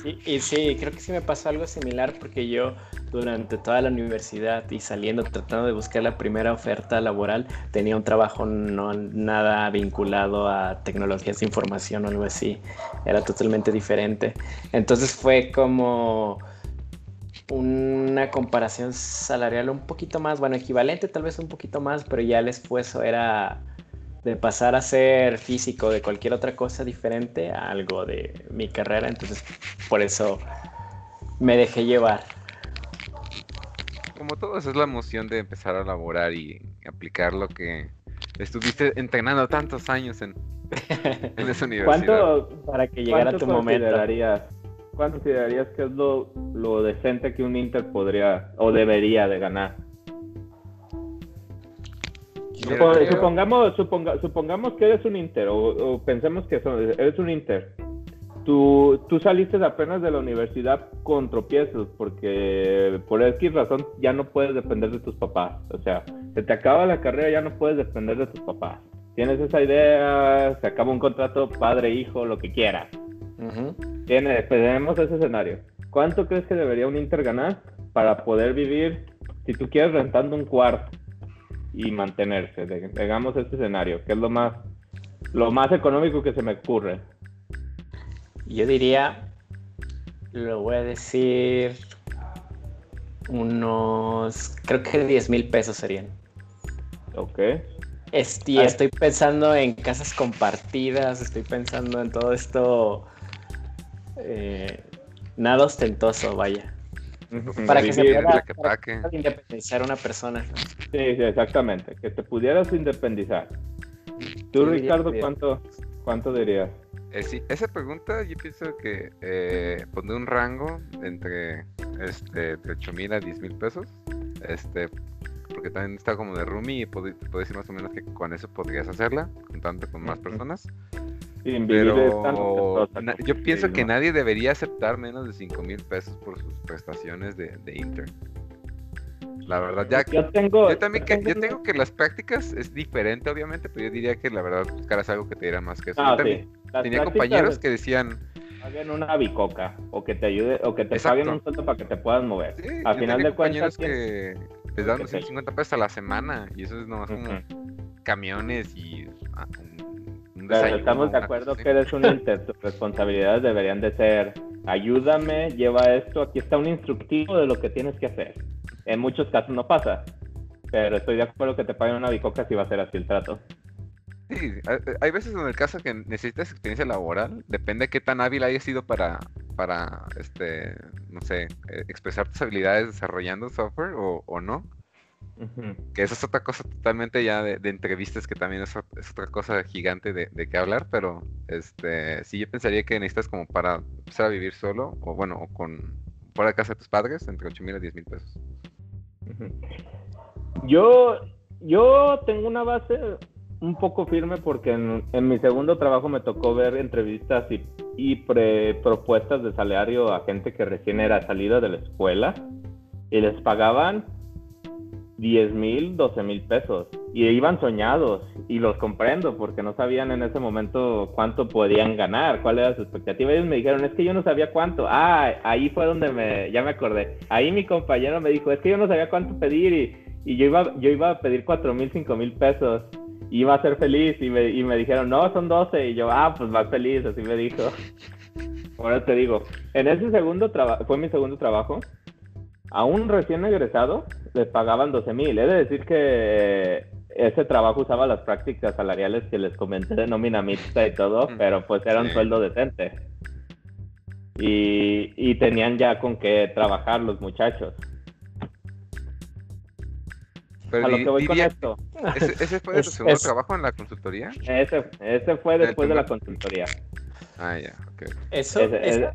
y, y sí, creo que sí me pasó algo similar porque yo durante toda la universidad y saliendo tratando de buscar la primera oferta laboral tenía un trabajo no nada vinculado a tecnologías de información o algo así. Era totalmente diferente. Entonces fue como una comparación salarial un poquito más, bueno, equivalente tal vez un poquito más, pero ya el esfuerzo era de pasar a ser físico de cualquier otra cosa diferente a algo de mi carrera, entonces por eso me dejé llevar. Como todos, es la emoción de empezar a laborar y aplicar lo que estuviste entrenando tantos años en, en esa universidad. ¿Cuánto, Para que llegara ¿Cuánto tu momento. Considerarías, ¿Cuánto considerarías que es lo, lo decente que un Inter podría o debería de ganar? Yo Supo- creo- supongamos, suponga- supongamos que eres un Inter o, o pensemos que son- eres un Inter. Tú, tú saliste apenas de la universidad con tropiezos porque por X razón ya no puedes depender de tus papás. O sea, se te acaba la carrera, ya no puedes depender de tus papás. Tienes esa idea, se acaba un contrato padre-hijo, lo que quieras. Tiene, tenemos ese escenario. ¿Cuánto crees que debería un Inter ganar para poder vivir, si tú quieres, rentando un cuarto y mantenerse? Digamos ese escenario, que es lo más Lo más económico que se me ocurre. Yo diría, lo voy a decir, unos, creo que 10 mil pesos serían. Ok. Ah. estoy pensando en casas compartidas, estoy pensando en todo esto, eh, nada ostentoso, vaya. Para que se la que para que independizar a una persona. Sí, sí, exactamente. Que te pudieras independizar. Tú, Ricardo, ¿cuánto, cuánto dirías? Eh, sí, esa pregunta yo pienso que eh, pondré un rango entre este de 8 mil a 10 mil pesos. Este, porque también está como de roomie y puedo, puedo decir más o menos que con eso podrías hacerla, contando con más personas. Pero como yo pienso que nadie debería aceptar menos de 5 mil pesos por sus prestaciones de, de Inter. La verdad, ya Yo tengo. yo también que, yo tengo que las prácticas es diferente, obviamente, pero yo diría que la verdad buscaras algo que te diera más que eso. Ah, Yo también sí. Tenía compañeros que decían, paguen una bicoca o que te ayude o que te Exacto. paguen un sueldo para que te puedas mover. Sí, Al yo final de cuentas, que les dan que te- 250 pesos a la semana y eso es nomás como Ujú. camiones y ah, un, desayuno, estamos de acuerdo que eres un inter, tus responsabilidades deberían de ser, ayúdame, lleva esto, aquí está un instructivo de lo que tienes que hacer. En muchos casos no pasa, pero estoy de acuerdo que te paguen una bicoca si va a ser así el trato. Sí, hay- hay veces en el caso que necesitas experiencia laboral, depende de qué tan hábil hayas sido para, para este, no sé, eh, expresar tus habilidades desarrollando software o, o no. Que eso es otra cosa totalmente ya de, de entrevistas que también es, es otra cosa gigante de, de qué hablar, pero este sí yo pensaría que necesitas como para empezar a vivir solo, o bueno, o con fuera de casa de tus padres, entre 8 mil a 10 mil pesos. Yo, yo tengo una base un poco firme porque en, en mi segundo trabajo me tocó ver entrevistas y, y pre- propuestas de salario a gente que recién era salida de la escuela y les pagaban 10 mil, 12 mil pesos y iban soñados y los comprendo porque no sabían en ese momento cuánto podían ganar, cuál era su expectativa. Ellos me dijeron, es que yo no sabía cuánto. Ah, ahí fue donde me, ya me acordé. Ahí mi compañero me dijo, es que yo no sabía cuánto pedir y, y yo, iba, yo iba a pedir 4 mil, 5 mil pesos. Y iba a ser feliz y me, y me dijeron, no, son 12. Y yo, ah, pues más feliz, así me dijo. Ahora te digo, en ese segundo trabajo, fue mi segundo trabajo, a un recién egresado le pagaban 12 mil. He de decir que ese trabajo usaba las prácticas salariales que les comenté de nómina mixta y todo, pero pues era un sí. sueldo decente. Y, y tenían ya con qué trabajar los muchachos. Pero a lo que voy con esto, ¿ese, ese fue de tu Es- segundo es- trabajo en la consultoría? ese, ese fue después de la consultoría. Ah, ya, ok. Eso, Ese- esa,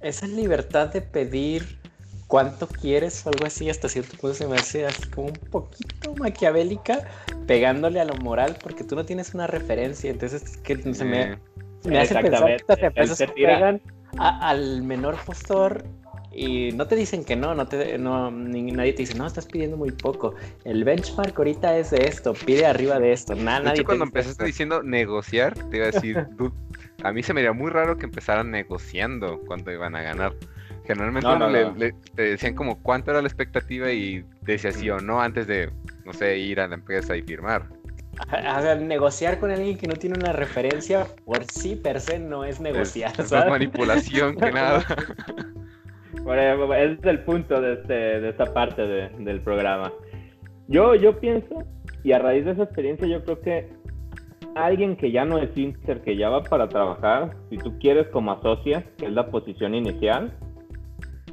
esa libertad de pedir cuánto quieres o algo así, hasta cierto punto se me hace así como un poquito maquiavélica, pegándole a lo moral, porque tú no tienes una referencia, entonces que se me, Eh, me hace pensar que se tira- pegan a- al menor postor y no te dicen que no, no te, no ni- nadie te dice, no, estás pidiendo muy poco. El benchmark ahorita es de esto, pide arriba de esto. Nada, de nadie hecho, te cuando empezaste esto. diciendo negociar, te iba a decir, "Dude, a mí se me haría muy raro que empezaran negociando cuánto iban a ganar. Generalmente No, le- te decían como cuánto era la expectativa y decía sí o no antes de, no sé, ir a la empresa y firmar. A- a- negociar con alguien que no tiene una referencia por sí per se no es negociar, Es, es más manipulación que nada. Ese es el punto de, este, de esta parte de- del programa. Yo, yo pienso, y a raíz de esa experiencia, yo creo que alguien que ya no es Inter, que ya va para trabajar, si tú quieres como asocia, que es la posición inicial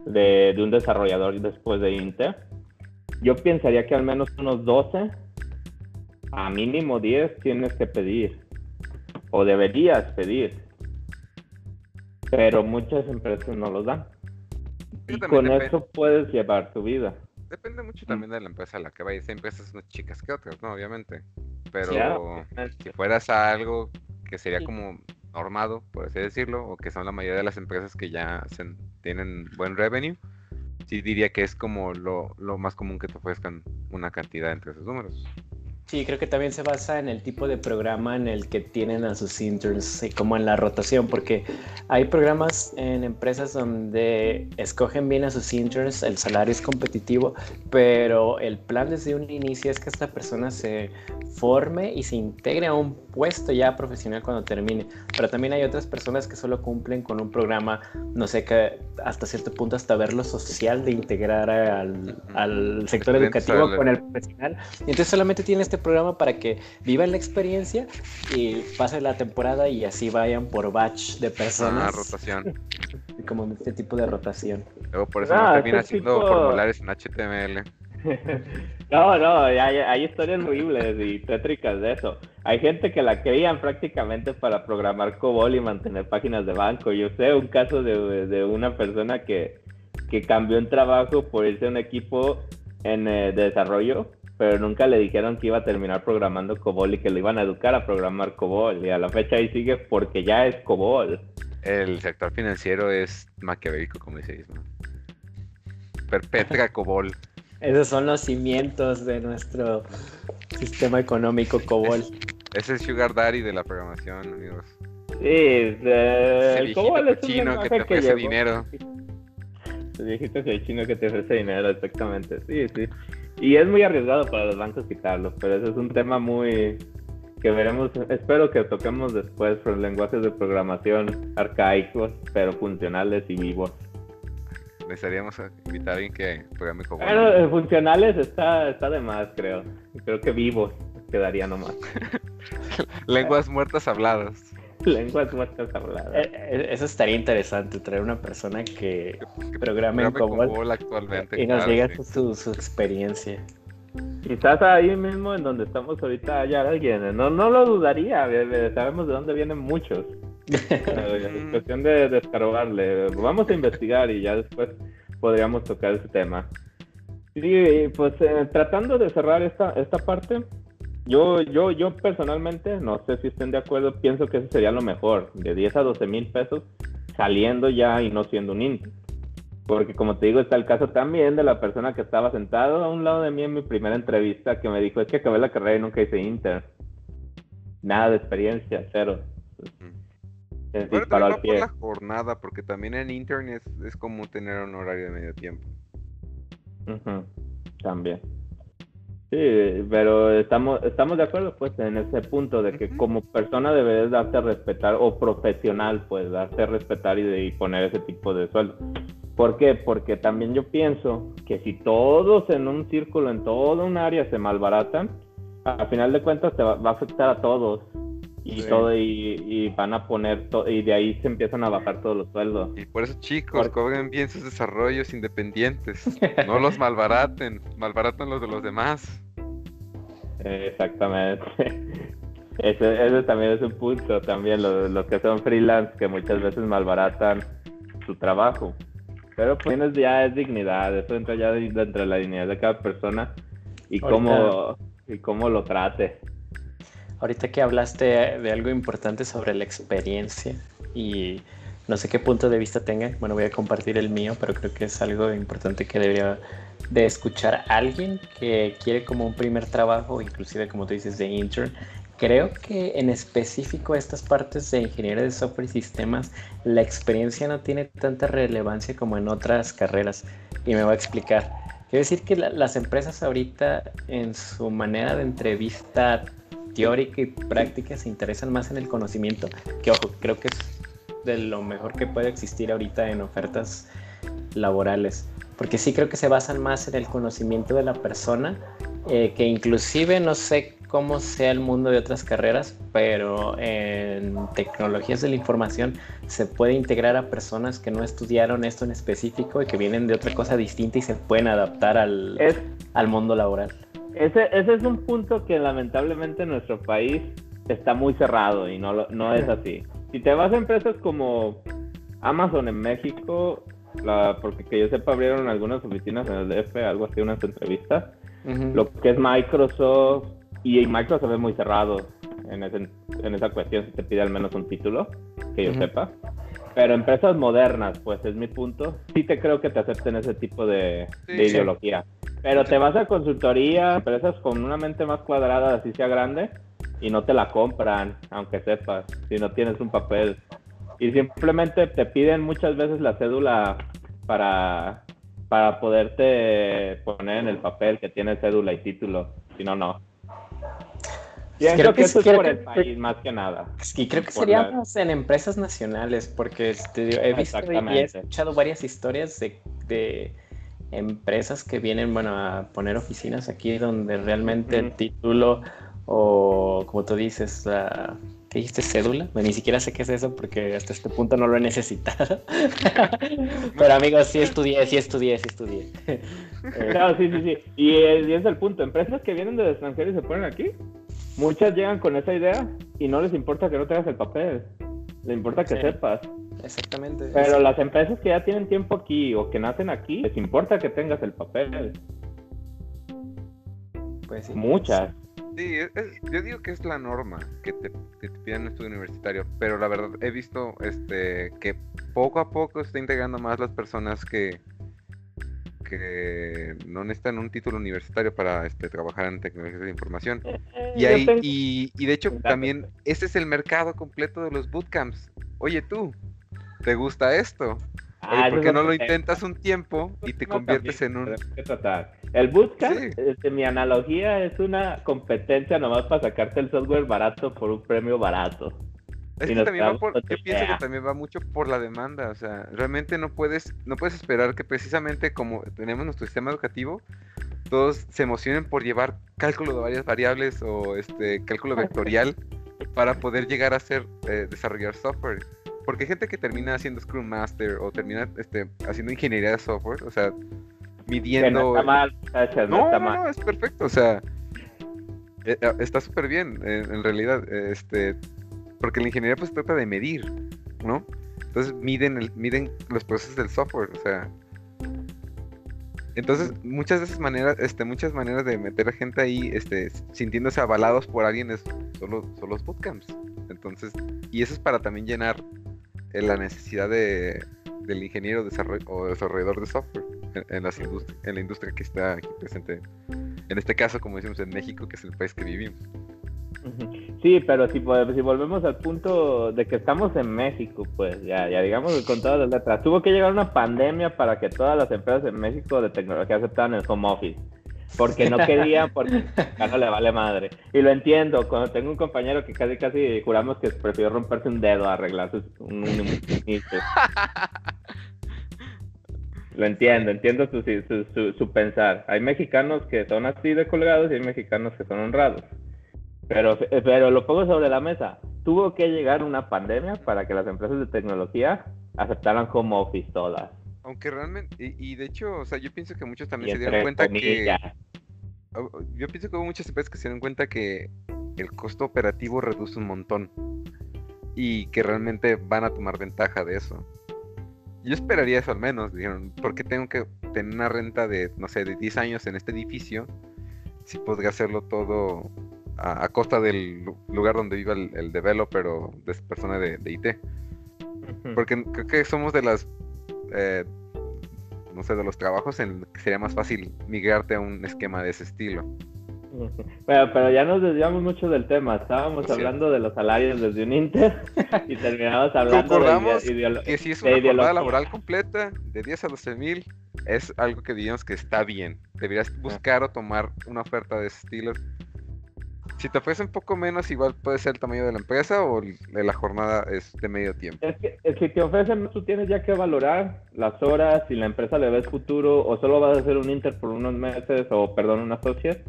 de, de un desarrollador después de Inter, yo pensaría que al menos unos 12, a mínimo 10 tienes que pedir, o deberías pedir, pero muchas empresas no los dan. Y con depende. eso puedes llevar tu vida. Depende mucho también de la empresa a la que vayas. Hay empresas más chicas que otras, ¿no? Obviamente. Pero Claro. si fueras a algo que sería como normado, por así decirlo, o que son la mayoría de las empresas que ya se- tienen buen revenue, sí diría que es como lo, lo más común que te ofrezcan una cantidad entre esos números. Sí, creo que también se basa en el tipo de programa en el que tienen a sus interns, como en la rotación, porque hay programas en empresas donde escogen bien a sus interns, el salario es competitivo, pero el plan desde un inicio es que esta persona se forme y se integre a un puesto ya profesional cuando termine. Pero también hay otras personas que solo cumplen con un programa, no sé, que hasta cierto punto hasta ver lo social de integrar al, al sector educativo con el profesional. Y entonces solamente tiene este programa para que vivan la experiencia y pase la temporada y así vayan por batch de personas. Ah, rotación. Como este tipo de rotación. Luego por eso no, termina haciendo formularios en HTML. no, no, hay, hay, historias horribles y tétricas de eso. Hay gente que la creían prácticamente para programar COBOL y mantener páginas de banco. Yo sé un caso de, de una persona que, que cambió en trabajo por irse a un equipo en, eh, de desarrollo pero nunca le dijeron que iba a terminar programando COBOL y que lo iban a educar a programar COBOL. Y a la fecha ahí sigue porque ya es COBOL. El sector financiero es maquiavélico, como dice Isma. Perpetra COBOL. Esos son los cimientos de nuestro sistema económico COBOL. Es, el sugar daddy de la programación, amigos. Sí, el COBOL es chino que te ofrece dinero. El viejito chino que te ofrece dinero, exactamente. Sí, sí. Y es muy arriesgado para los bancos quitarlo, pero ese es un tema muy que veremos, espero que toquemos después los lenguajes de programación arcaicos, pero funcionales y vivos. Necesitaríamos invitar a alguien que programe como... Bueno, eh, funcionales está, está de más, creo. Creo que vivos quedaría nomás. Lenguas muertas habladas. Lenguas muertas habladas. Eh, eh, eso estaría interesante, traer una persona que, programe, en COBOL, actualmente. Y nos diga su, su, experiencia. Quizás ahí mismo en donde estamos ahorita haya alguien. No, no lo dudaría. Sabemos de dónde vienen muchos. es cuestión de descargarle. Vamos a investigar y ya después podríamos tocar ese tema. Sí, pues eh, tratando de cerrar esta, esta parte, yo, yo, yo personalmente, no sé si estén de acuerdo, pienso que eso sería lo mejor, de 10 a 12 mil pesos saliendo ya y no siendo un Inter. Porque como te digo, está el caso también de la persona que estaba sentado a un lado de mí en mi primera entrevista que me dijo, es que acabé la carrera y nunca hice Inter. Nada de experiencia, cero. Es Pero también por la jornada, porque también en Internet es, como tener un horario de medio tiempo. También. Sí, pero estamos, estamos de acuerdo pues en ese punto de que como persona debes darte a respetar o profesional pues darte a respetar y, de, poner ese tipo de sueldo. ¿Por qué? Porque también yo pienso que si todos en un círculo, en toda un área se malbaratan, a final de cuentas te va, a afectar a todos y todo y, van a poner y de ahí se empiezan a bajar todos los sueldos. Y por eso chicos, cobren bien sus desarrollos independientes, no los malbaraten, malbaratan los de los demás. Exactamente. Ese, también es un punto, también los, que son freelance, que muchas veces malbaratan su trabajo. Pero pues ya es dignidad, eso entra ya dentro de la dignidad de cada persona y cómo, y cómo lo trate. Ahorita que hablaste de algo importante sobre la experiencia y no sé qué punto de vista tengan, bueno, voy a compartir el mío, pero creo que es algo importante que debería de escuchar alguien que quiere como un primer trabajo, inclusive como tú dices, de intern. Creo que en específico estas partes de ingeniería de software y sistemas, la experiencia no tiene tanta relevancia como en otras carreras. Y me voy a explicar. Quiero decir que las empresas ahorita en su manera de entrevista teórica y práctica se interesan más en el conocimiento, que ojo, creo que es de lo mejor que puede existir ahorita en ofertas laborales porque sí creo que se basan más en el conocimiento de la persona, eh, que inclusive no sé cómo sea el mundo de otras carreras, pero en tecnologías de la información se puede integrar a personas que no estudiaron esto en específico y que vienen de otra cosa distinta y se pueden adaptar al, al mundo laboral. Ese, ese es un punto que lamentablemente en nuestro país está muy cerrado y no, no es así. Si te vas a empresas como Amazon en México, porque que yo sepa abrieron algunas oficinas en el DF, algo así, unas entrevistas. Lo que es Microsoft, y Microsoft es muy cerrado en, en esa cuestión, si te pide al menos un título, que yo sepa. Pero empresas modernas, pues es mi punto, sí te creo que te acepten ese tipo de, ideología. Pero te vas a consultoría, empresas con una mente más cuadrada, así sea grande, y no te la compran, aunque sepas, si no tienes un papel. Y simplemente te piden muchas veces la cédula para, para poderte poner en el papel que tiene cédula y título, si no, no. Pienso Creo que, que eso es por el país más que nada. Y creo que sería la- en empresas nacionales, porque este, he visto y he escuchado varias historias de, de empresas que vienen, bueno, a poner oficinas aquí donde realmente el Ujú. título o, como tú dices, la... ¿Qué dijiste? ¿Cédula? Bueno, ni siquiera sé qué es eso porque hasta este punto no lo he necesitado. Pero amigos, sí estudié, sí estudié, sí estudié. Claro, sí, sí, sí. Y, es- y es el punto. Empresas que vienen del extranjero y se ponen aquí, muchas llegan con esa idea y no les importa que no tengas el papel. Les importa que Sí. sepas. exactamente. Pero las empresas que ya tienen tiempo aquí o que nacen aquí, les importa que tengas el papel. Pues sí. Muchas. Sí, es- es- yo digo que es la norma que te, que te pidan un estudio universitario, pero la verdad he visto este que poco a poco se está integrando más las personas que, que no necesitan un título universitario para este, trabajar en tecnologías de información. Y, Yo ahí, tengo- y, y de hecho también ese es el mercado completo de los bootcamps. Oye tú, ¿te gusta esto? Oye, Ah, ¿por ese qué no lo intentas un tiempo y te conviertes en un... El bootcamp, Sí. este, mi analogía es una competencia nomás para sacarte el software barato por un premio barato. Es que también va por, yo pienso que idea. también va mucho por la demanda, o sea, realmente no puedes, no puedes esperar que precisamente como tenemos nuestro sistema educativo, todos se emocionen por llevar cálculo de varias variables o este cálculo vectorial para poder llegar a ser eh, desarrollar software. Porque hay gente que termina haciendo Scrum Master o termina este, haciendo ingeniería de software, o sea, midiendo está mal, no, no, está mal. no, es perfecto, o sea, eh, eh, está súper bien, en realidad, este, porque la ingeniería pues trata de medir, ¿no? Entonces miden, el, miden los procesos del software, o sea, entonces muchas de esas maneras, este, muchas maneras de meter a gente ahí, este, sintiéndose avalados por alguien es solo, son los bootcamps, entonces, y eso es para también llenar eh, la necesidad de, del ingeniero o desarrollador de software en, en las en la industria que está aquí presente. En este caso, como decimos, en México, que es el país que vivimos. Ujú. Sí, pero si, volvemos al punto de que estamos en México, pues ya, ya digamos con todas las letras, tuvo que llegar una pandemia para que todas las empresas en México de tecnología aceptaran el home office. Porque no querían, porque ya no le vale madre. Y lo entiendo, cuando tengo un compañero que casi casi juramos que prefirió romperse un dedo a arreglar sus- un, un- un. Lo entiendo, entiendo su, su, su, su pensar. Hay mexicanos que son así de colgados y hay mexicanos que son honrados. Pero, pero lo pongo sobre la mesa. Tuvo que llegar una pandemia para que las empresas de tecnología aceptaran home office todas. Aunque realmente, y, y de hecho, o sea, yo pienso que muchos Y también se dieron cuenta que, comillas. yo pienso que hubo muchas empresas que se dieron cuenta que el costo operativo reduce un montón y que realmente van a tomar ventaja de eso. Yo esperaría eso al menos, dijeron, ¿por qué tengo que tener una renta de, no sé, de 10 años en este edificio si podría hacerlo todo a, a costa del lu- lugar donde viva el, el developer o de esa persona de, de IT? Porque creo que somos de las, eh, no sé, de los trabajos en que sería más fácil migrarte a un esquema de ese estilo. Bueno, pero ya nos desviamos mucho del tema. Estábamos hablando de los salarios desde un Inter y terminamos hablando de ideolo- Que si es una jornada laboral completa de 10 a 12 mil, es algo que diríamos que está bien. Deberías buscar o tomar una oferta de ese estilo. Si te ofrecen un poco menos, igual puede ser el tamaño de la empresa o de la jornada es de medio tiempo. Es que si te ofrecen, tú tienes ya que valorar las horas, si la empresa le ves futuro o solo vas a hacer un Inter por unos meses o, perdón, un associate.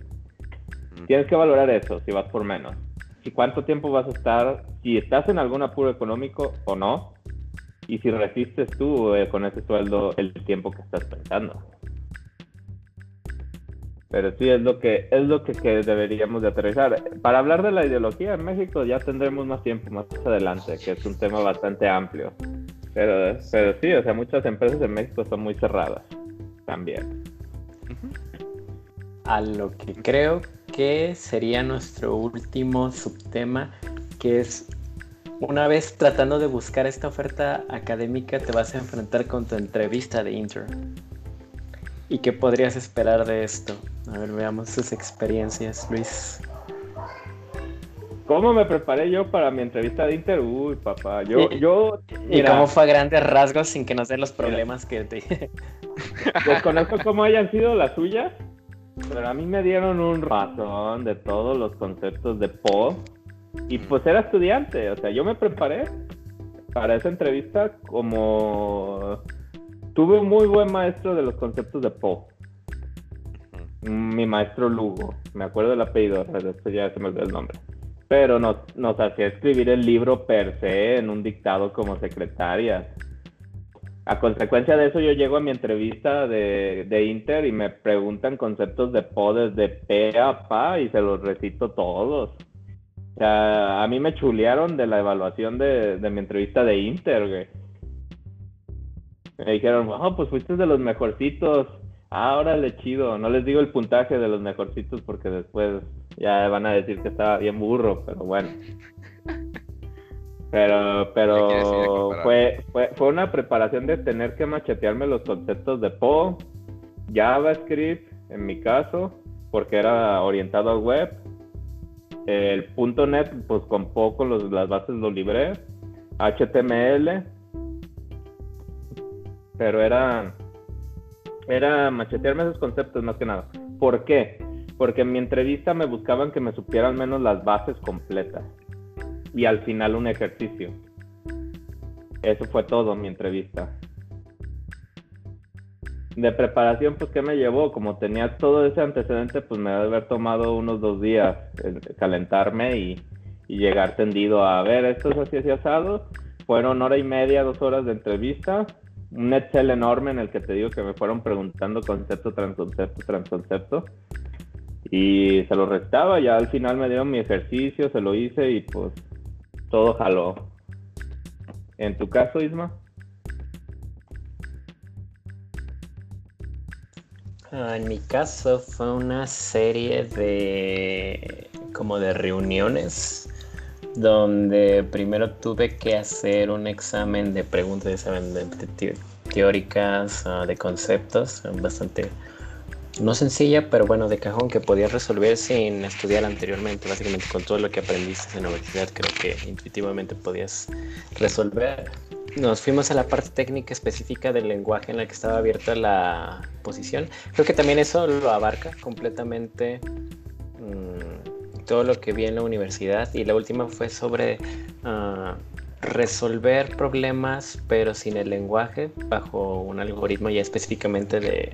Ujú. Tienes que valorar eso, si vas por menos. Y cuánto tiempo vas a estar, si estás en algún apuro económico o no. Y si resistes tú eh, con ese sueldo el tiempo que estás pensando. Pero sí es lo que es lo que, que deberíamos de aterrizar. Para hablar de la ideología en México ya tendremos más tiempo más adelante, que es un tema bastante amplio. Pero, pero sí, o sea, muchas empresas en México son muy cerradas también. a lo que creo que sería nuestro último subtema, que es una vez tratando de buscar esta oferta académica, te vas a enfrentar con tu entrevista de intro. ¿Y qué podrías esperar de esto? A ver, veamos sus experiencias, Luis. ¿Cómo me preparé yo para mi entrevista de Inter? Uy, papá, yo... ¿Y, yo, ¿y cómo fue a grandes rasgos sin que nos den los problemas que te... Desconozco cómo hayan sido las suyas, pero a mí me dieron un razón de todos los conceptos de Po. Y pues era estudiante, o sea, yo me preparé para esa entrevista como... Tuve un muy buen maestro de los conceptos de Po. Mi maestro Lugo, me acuerdo del apellido, ya se me olvidó el nombre pero nos, hacía escribir el libro per se en un dictado como secretaria. A consecuencia de eso yo llego a mi entrevista de, de Inter y me preguntan conceptos de PO desde P a PA y se los recito todos. O sea, a mí me chulearon de la evaluación de, de mi entrevista de Inter, güey. Me dijeron, oh, pues fuiste de los mejorcitos. Ah, órale, chido. No les digo el puntaje de los mejorcitos porque después ya van a decir que estaba bien burro, pero bueno. Pero, pero fue, fue, fue una preparación de tener que machetearme los conceptos de Po, JavaScript, en mi caso, porque era orientado a web. El punto .NET, pues con poco los, las bases lo libré. HTML. Pero era, era machetearme esos conceptos más que nada. ¿Por qué? porque en mi entrevista me buscaban que me supiera al menos las bases completas y al final un ejercicio. Eso fue todo mi entrevista. De preparación, pues, ¿qué me llevó? Como tenía todo ese antecedente, pues me debe haber tomado unos dos días calentarme y, llegar tendido a ver, esto es así, así asado. Fueron hora y media, dos horas de entrevista. Un Excel enorme en el que te digo que me fueron preguntando concepto tras concepto tras concepto y se lo restaba, ya al final me dieron mi ejercicio, se lo hice y pues todo jaló. ¿En tu caso, Isma? Ah, en mi caso fue una serie de como de reuniones donde primero tuve que hacer un examen de preguntas de teóricas, ah, de conceptos, bastante no sencilla, pero bueno, de cajón que podías resolver sin estudiar anteriormente. Básicamente con todo lo que aprendiste en la universidad, creo que intuitivamente podías resolver. Nos fuimos a la parte técnica específica del lenguaje en la que estaba abierta la posición. Creo que también eso lo abarca completamente mm, todo lo que vi en la universidad. Y la última fue sobre ah, resolver problemas, pero sin el lenguaje, bajo un algoritmo ya específicamente de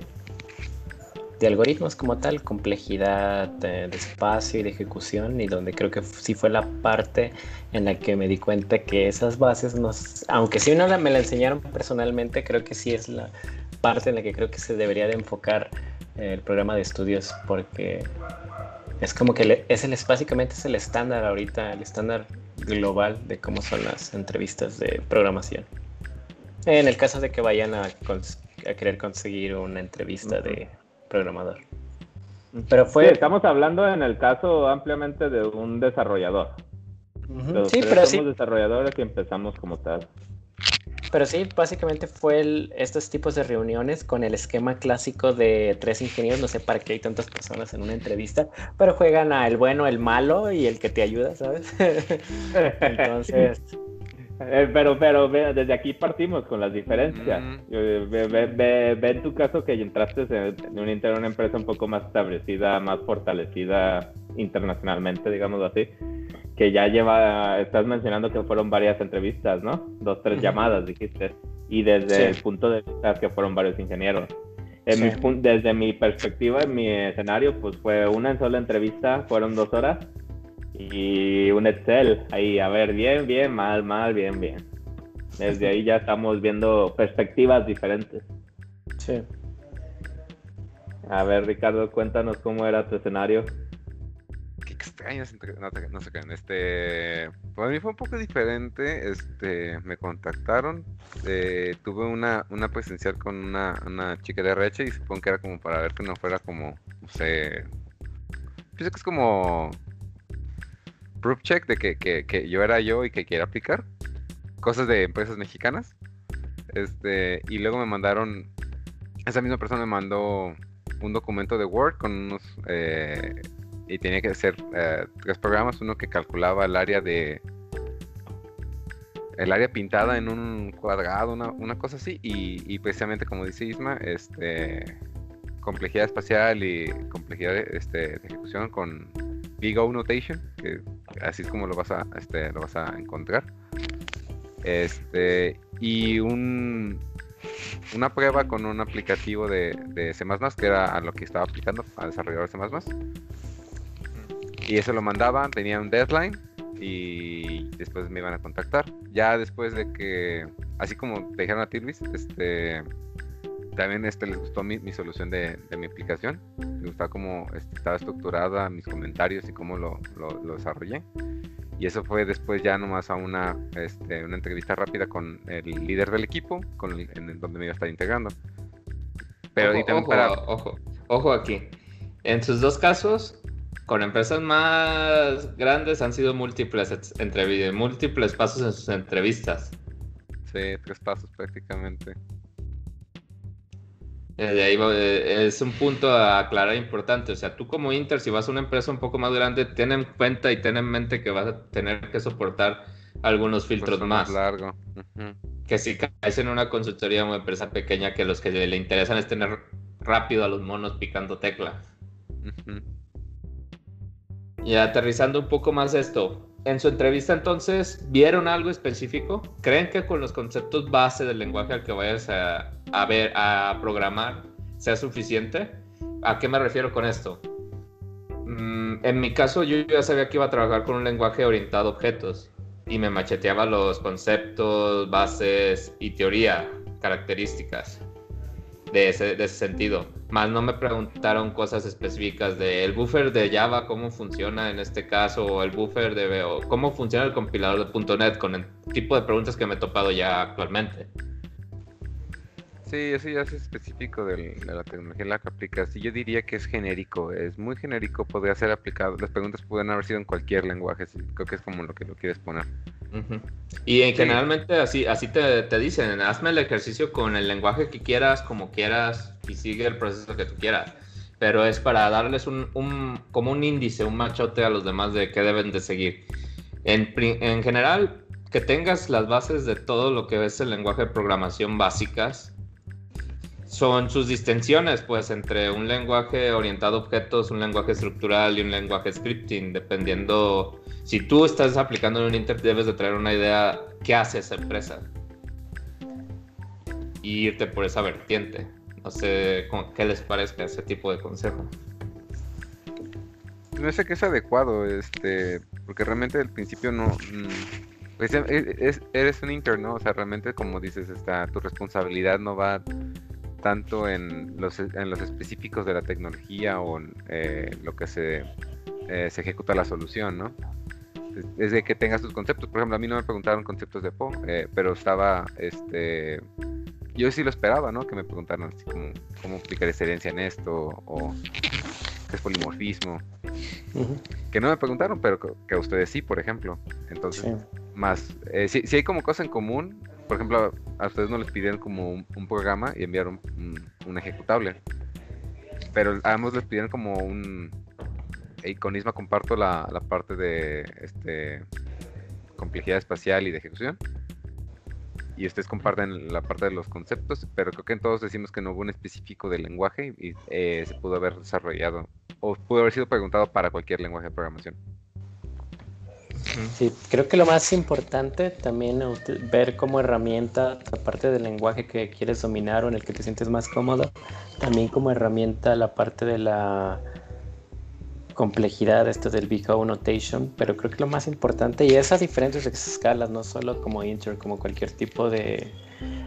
de algoritmos como tal, complejidad de, espacio y de ejecución, y donde creo que sí fue la parte en la que me di cuenta que esas bases, nos, aunque sí no me la enseñaron personalmente, creo que sí es la parte en la que creo que se debería de enfocar el programa de estudios, porque es como que es el, básicamente es el estándar ahorita, el estándar global de cómo son las entrevistas de programación. En el caso de que vayan a, a querer conseguir una entrevista de programador. Pero fue. estamos hablando en el caso ampliamente de un desarrollador. sí, pero somos desarrolladores y empezamos como tal. Pero sí, básicamente fue estos tipos de reuniones con el esquema clásico de tres ingenieros. No sé para qué hay tantas personas en una entrevista, pero juegan a el bueno, el malo y el que te ayuda, ¿sabes? Entonces. Eh, pero, pero desde aquí partimos con las diferencias. Ve, en tu caso que entraste en, una, una empresa un poco más establecida, más fortalecida internacionalmente, digamos así, que ya lleva, estás mencionando que fueron varias entrevistas, ¿no? Dos, tres llamadas, dijiste. Y desde el punto de vista que fueron varios ingenieros. desde mi perspectiva, en mi escenario, pues fue una sola entrevista, fueron dos horas y un Excel ahí, a ver, bien, bien, mal, mal, bien, bien. Desde ahí ya estamos viendo perspectivas diferentes. Sí. A ver, Ricardo, cuéntanos cómo era tu escenario. Qué extraño, no, no sé qué, este, para mí fue un poco diferente, este, me contactaron, eh, tuve una, una presencial con una, una chica de RH y supongo que era como para ver que no fuera como, no sé, pienso que es como proof check de que, yo era yo y que quiera aplicar. Cosas de empresas mexicanas. Este, y luego me mandaron esa misma persona me mandó un documento de Word con unos... y tenía que hacer tres programas, uno que calculaba el área de el área pintada en un cuadrado, una, cosa así, y, precisamente como dice Isma, este, complejidad espacial y complejidad este, de ejecución con Big O Notation, que así es como lo vas a, este, lo vas a encontrar. Este, y un, una prueba con un aplicativo de, de C++, que era a lo que estaba aplicando a desarrollar C++. Y eso lo mandaban, tenía un deadline y después me iban a contactar. Ya después de que, así como te dijeron a Tilvis, este, también este, les gustó mi, mi solución de, de, mi aplicación. Les gustaba cómo este, estaba estructurada, mis comentarios y cómo lo, lo, desarrollé. Y eso fue después ya nomás a una, este, una entrevista rápida con el líder del equipo, con en donde me iba a estar integrando. Pero ojo, ojo, ojo aquí. En sus dos casos, con empresas más grandes han sido múltiples entrevistas, múltiples pasos en sus entrevistas. Sí, tres pasos prácticamente. De ahí eh, es un punto a aclarar importante. O sea, tú como Inter, si vas a una empresa un poco más grande, ten en cuenta y ten en mente que vas a tener que soportar algunos filtros más. largo. Que si caes en una consultoría de una empresa pequeña, que los que le interesan es tener rápido a los monos picando tecla. Y aterrizando un poco más esto, en su entrevista entonces, ¿vieron algo específico? ¿Creen que con los conceptos base del lenguaje al que vayas a, ver, a programar, sea suficiente? ¿A qué me refiero con esto? Mm, en mi caso, yo ya sabía que iba a trabajar con un lenguaje orientado a objetos y me macheteaba los conceptos, bases y teoría, características de ese, de ese sentido. Más no me preguntaron cosas específicas de el buffer de Java, cómo funciona en este caso, o el buffer de o cómo funciona el compilador de .NET, con el tipo de preguntas que me he topado ya actualmente. Sí, eso ya es específico de la tecnología en la que aplicas. Y yo diría que es genérico, es muy genérico, podría ser aplicado. Las preguntas pueden haber sido en cualquier lenguaje, creo que es como lo que lo quieres poner. Y generalmente así, así te, te, dicen, hazme el ejercicio con el lenguaje que quieras, como quieras, y sigue el proceso que tú quieras. Pero es para darles un, un como un índice, un machote a los demás de qué deben de seguir. En, en general, que tengas las bases de todo lo que es el lenguaje de programación básicas, son sus distensiones, pues, entre un lenguaje orientado a objetos, un lenguaje estructural y un lenguaje scripting, dependiendo, si tú estás aplicando en un Inter, debes de traer una idea qué hace esa empresa y irte por esa vertiente. No sé qué les parezca ese tipo de consejo. No sé qué es adecuado, este, porque realmente al principio no... Mm, pues, e, e, eres un Inter, ¿no? O sea, realmente como dices, está, tu responsabilidad no va tanto en los, en los específicos de la tecnología o en eh, lo que se, eh, se ejecuta la solución, ¿no? Es de que tengas tus conceptos. Por ejemplo, a mí no me preguntaron conceptos de Po, eh, pero estaba, este, yo sí lo esperaba, ¿no? Que me preguntaran así como, cómo aplicar esa herencia en esto o qué es polimorfismo. Que no me preguntaron, pero que a ustedes sí, por ejemplo. Entonces, más, si, si hay como cosa en común, por ejemplo, a ustedes no les pidieron como un, programa y enviaron un, ejecutable. Pero a ambos les pidieron como un... Y con Isma comparto la, parte de este complejidad espacial y de ejecución. Y ustedes comparten la parte de los conceptos, pero creo que en todos decimos que no hubo un específico del lenguaje y eh, se pudo haber desarrollado o pudo haber sido preguntado para cualquier lenguaje de programación. Sí, creo que lo más importante también es ver como herramienta, aparte del lenguaje que quieres dominar o en el que te sientes más cómodo, también como herramienta la parte de la complejidad, esto del Big Notation, pero creo que lo más importante, y esas diferentes escalas, no solo como Inter, como cualquier tipo de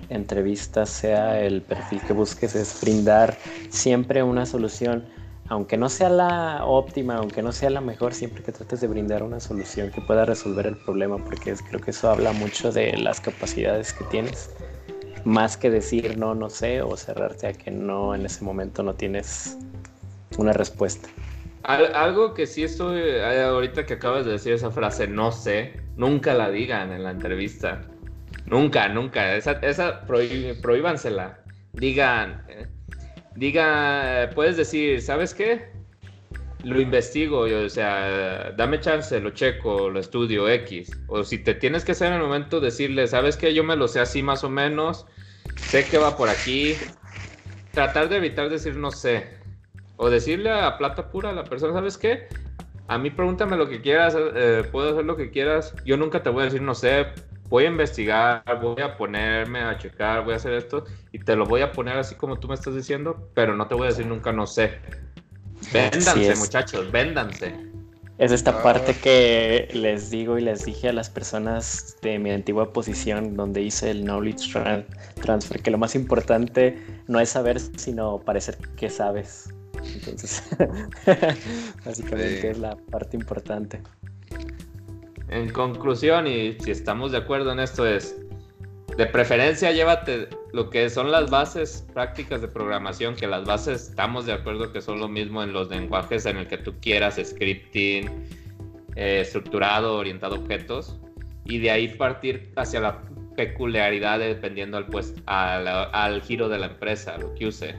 entrevista, sea el perfil que busques, es brindar siempre una solución aunque no sea la óptima, aunque no sea la mejor, siempre que trates de brindar una solución que pueda resolver el problema, porque creo que eso habla mucho de las capacidades que tienes, más que decir no, no sé, o cerrarte a que no, en ese momento no tienes una respuesta. algo que sí estoy, eh, ahorita que acabas de decir esa frase, no sé, nunca la digan en la entrevista. Nunca, nunca. Esa, esa prohíbansela. Digan, eh, diga, puedes decir, ¿sabes qué? Lo investigo, o sea, dame chance, lo checo, lo estudio, X. O si te tienes que hacer en el momento, decirle, ¿sabes qué? Yo me lo sé así más o menos, sé que va por aquí. Tratar de evitar decir no sé. O decirle a plata pura a la persona, ¿sabes qué? A mí pregúntame lo que quieras, eh, puedo hacer lo que quieras. Yo nunca te voy a decir no sé, voy a investigar, voy a ponerme a checar, voy a hacer esto y te lo voy a poner así como tú me estás diciendo, pero no te voy a decir nunca no sé. Véndanse, muchachos, véndanse. Es esta ah. parte que les digo y les dije a las personas de mi antigua posición donde hice el knowledge transfer, que lo más importante no es saber, sino parecer que sabes. Entonces, básicamente es la parte importante. En conclusión, y si estamos de acuerdo en esto, es de preferencia llévate lo que son las bases prácticas de programación, que las bases estamos de acuerdo que son lo mismo en los lenguajes en el que tú quieras, scripting, eh, estructurado, orientado a objetos, y de ahí partir hacia la peculiaridad dependiendo al, pues, al, al giro de la empresa, lo que use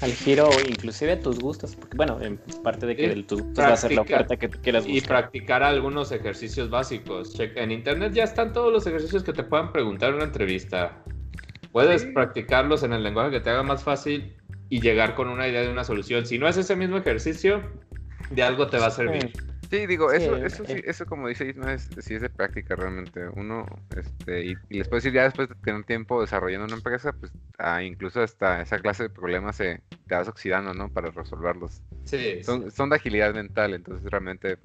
al giro inclusive tus gustos, porque bueno, en parte de que tus gustos va a ser la oferta que tú quieras buscar. Y practicar algunos ejercicios básicos. Checa, en internet ya están todos los ejercicios que te puedan preguntar en una entrevista. Puedes practicarlos en el lenguaje que te haga más fácil y llegar con una idea de una solución. Si no es ese mismo ejercicio, de algo te va a servir. Sí, digo, eso, eso sí, eso como dice Isma, es, sí es de práctica realmente. Uno, este, y, les puedo decir ya después de tener tiempo desarrollando una empresa, pues ah, incluso hasta esa clase de problemas se te vas oxidando, ¿no? Para resolverlos. Sí. Son, son de agilidad mental, entonces realmente,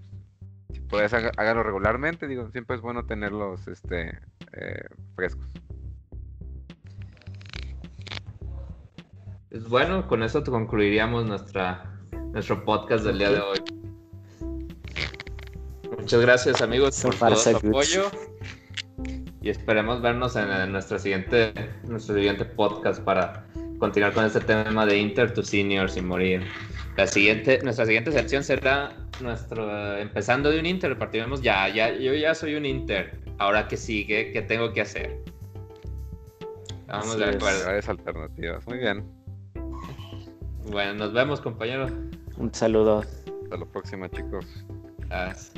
si puedes hacerlo regularmente, digo, siempre es bueno tenerlos, este, eh, frescos. Pues bueno, con eso concluiríamos nuestra, nuestro podcast del día de hoy. Muchas gracias amigos por todo su apoyo y esperemos vernos en, nuestro siguiente nuestro siguiente podcast para continuar con este tema de Inter to Seniors y morir. La siguiente, nuestra siguiente sección será nuestro empezando de un Inter, partiremos ya, ya, yo ya soy un Inter. Ahora que sigue, ¿qué tengo que hacer? Vamos de acuerdo. Varias alternativas. Muy bien. Bueno, nos vemos, compañeros. Un saludo. Hasta la próxima, chicos. us.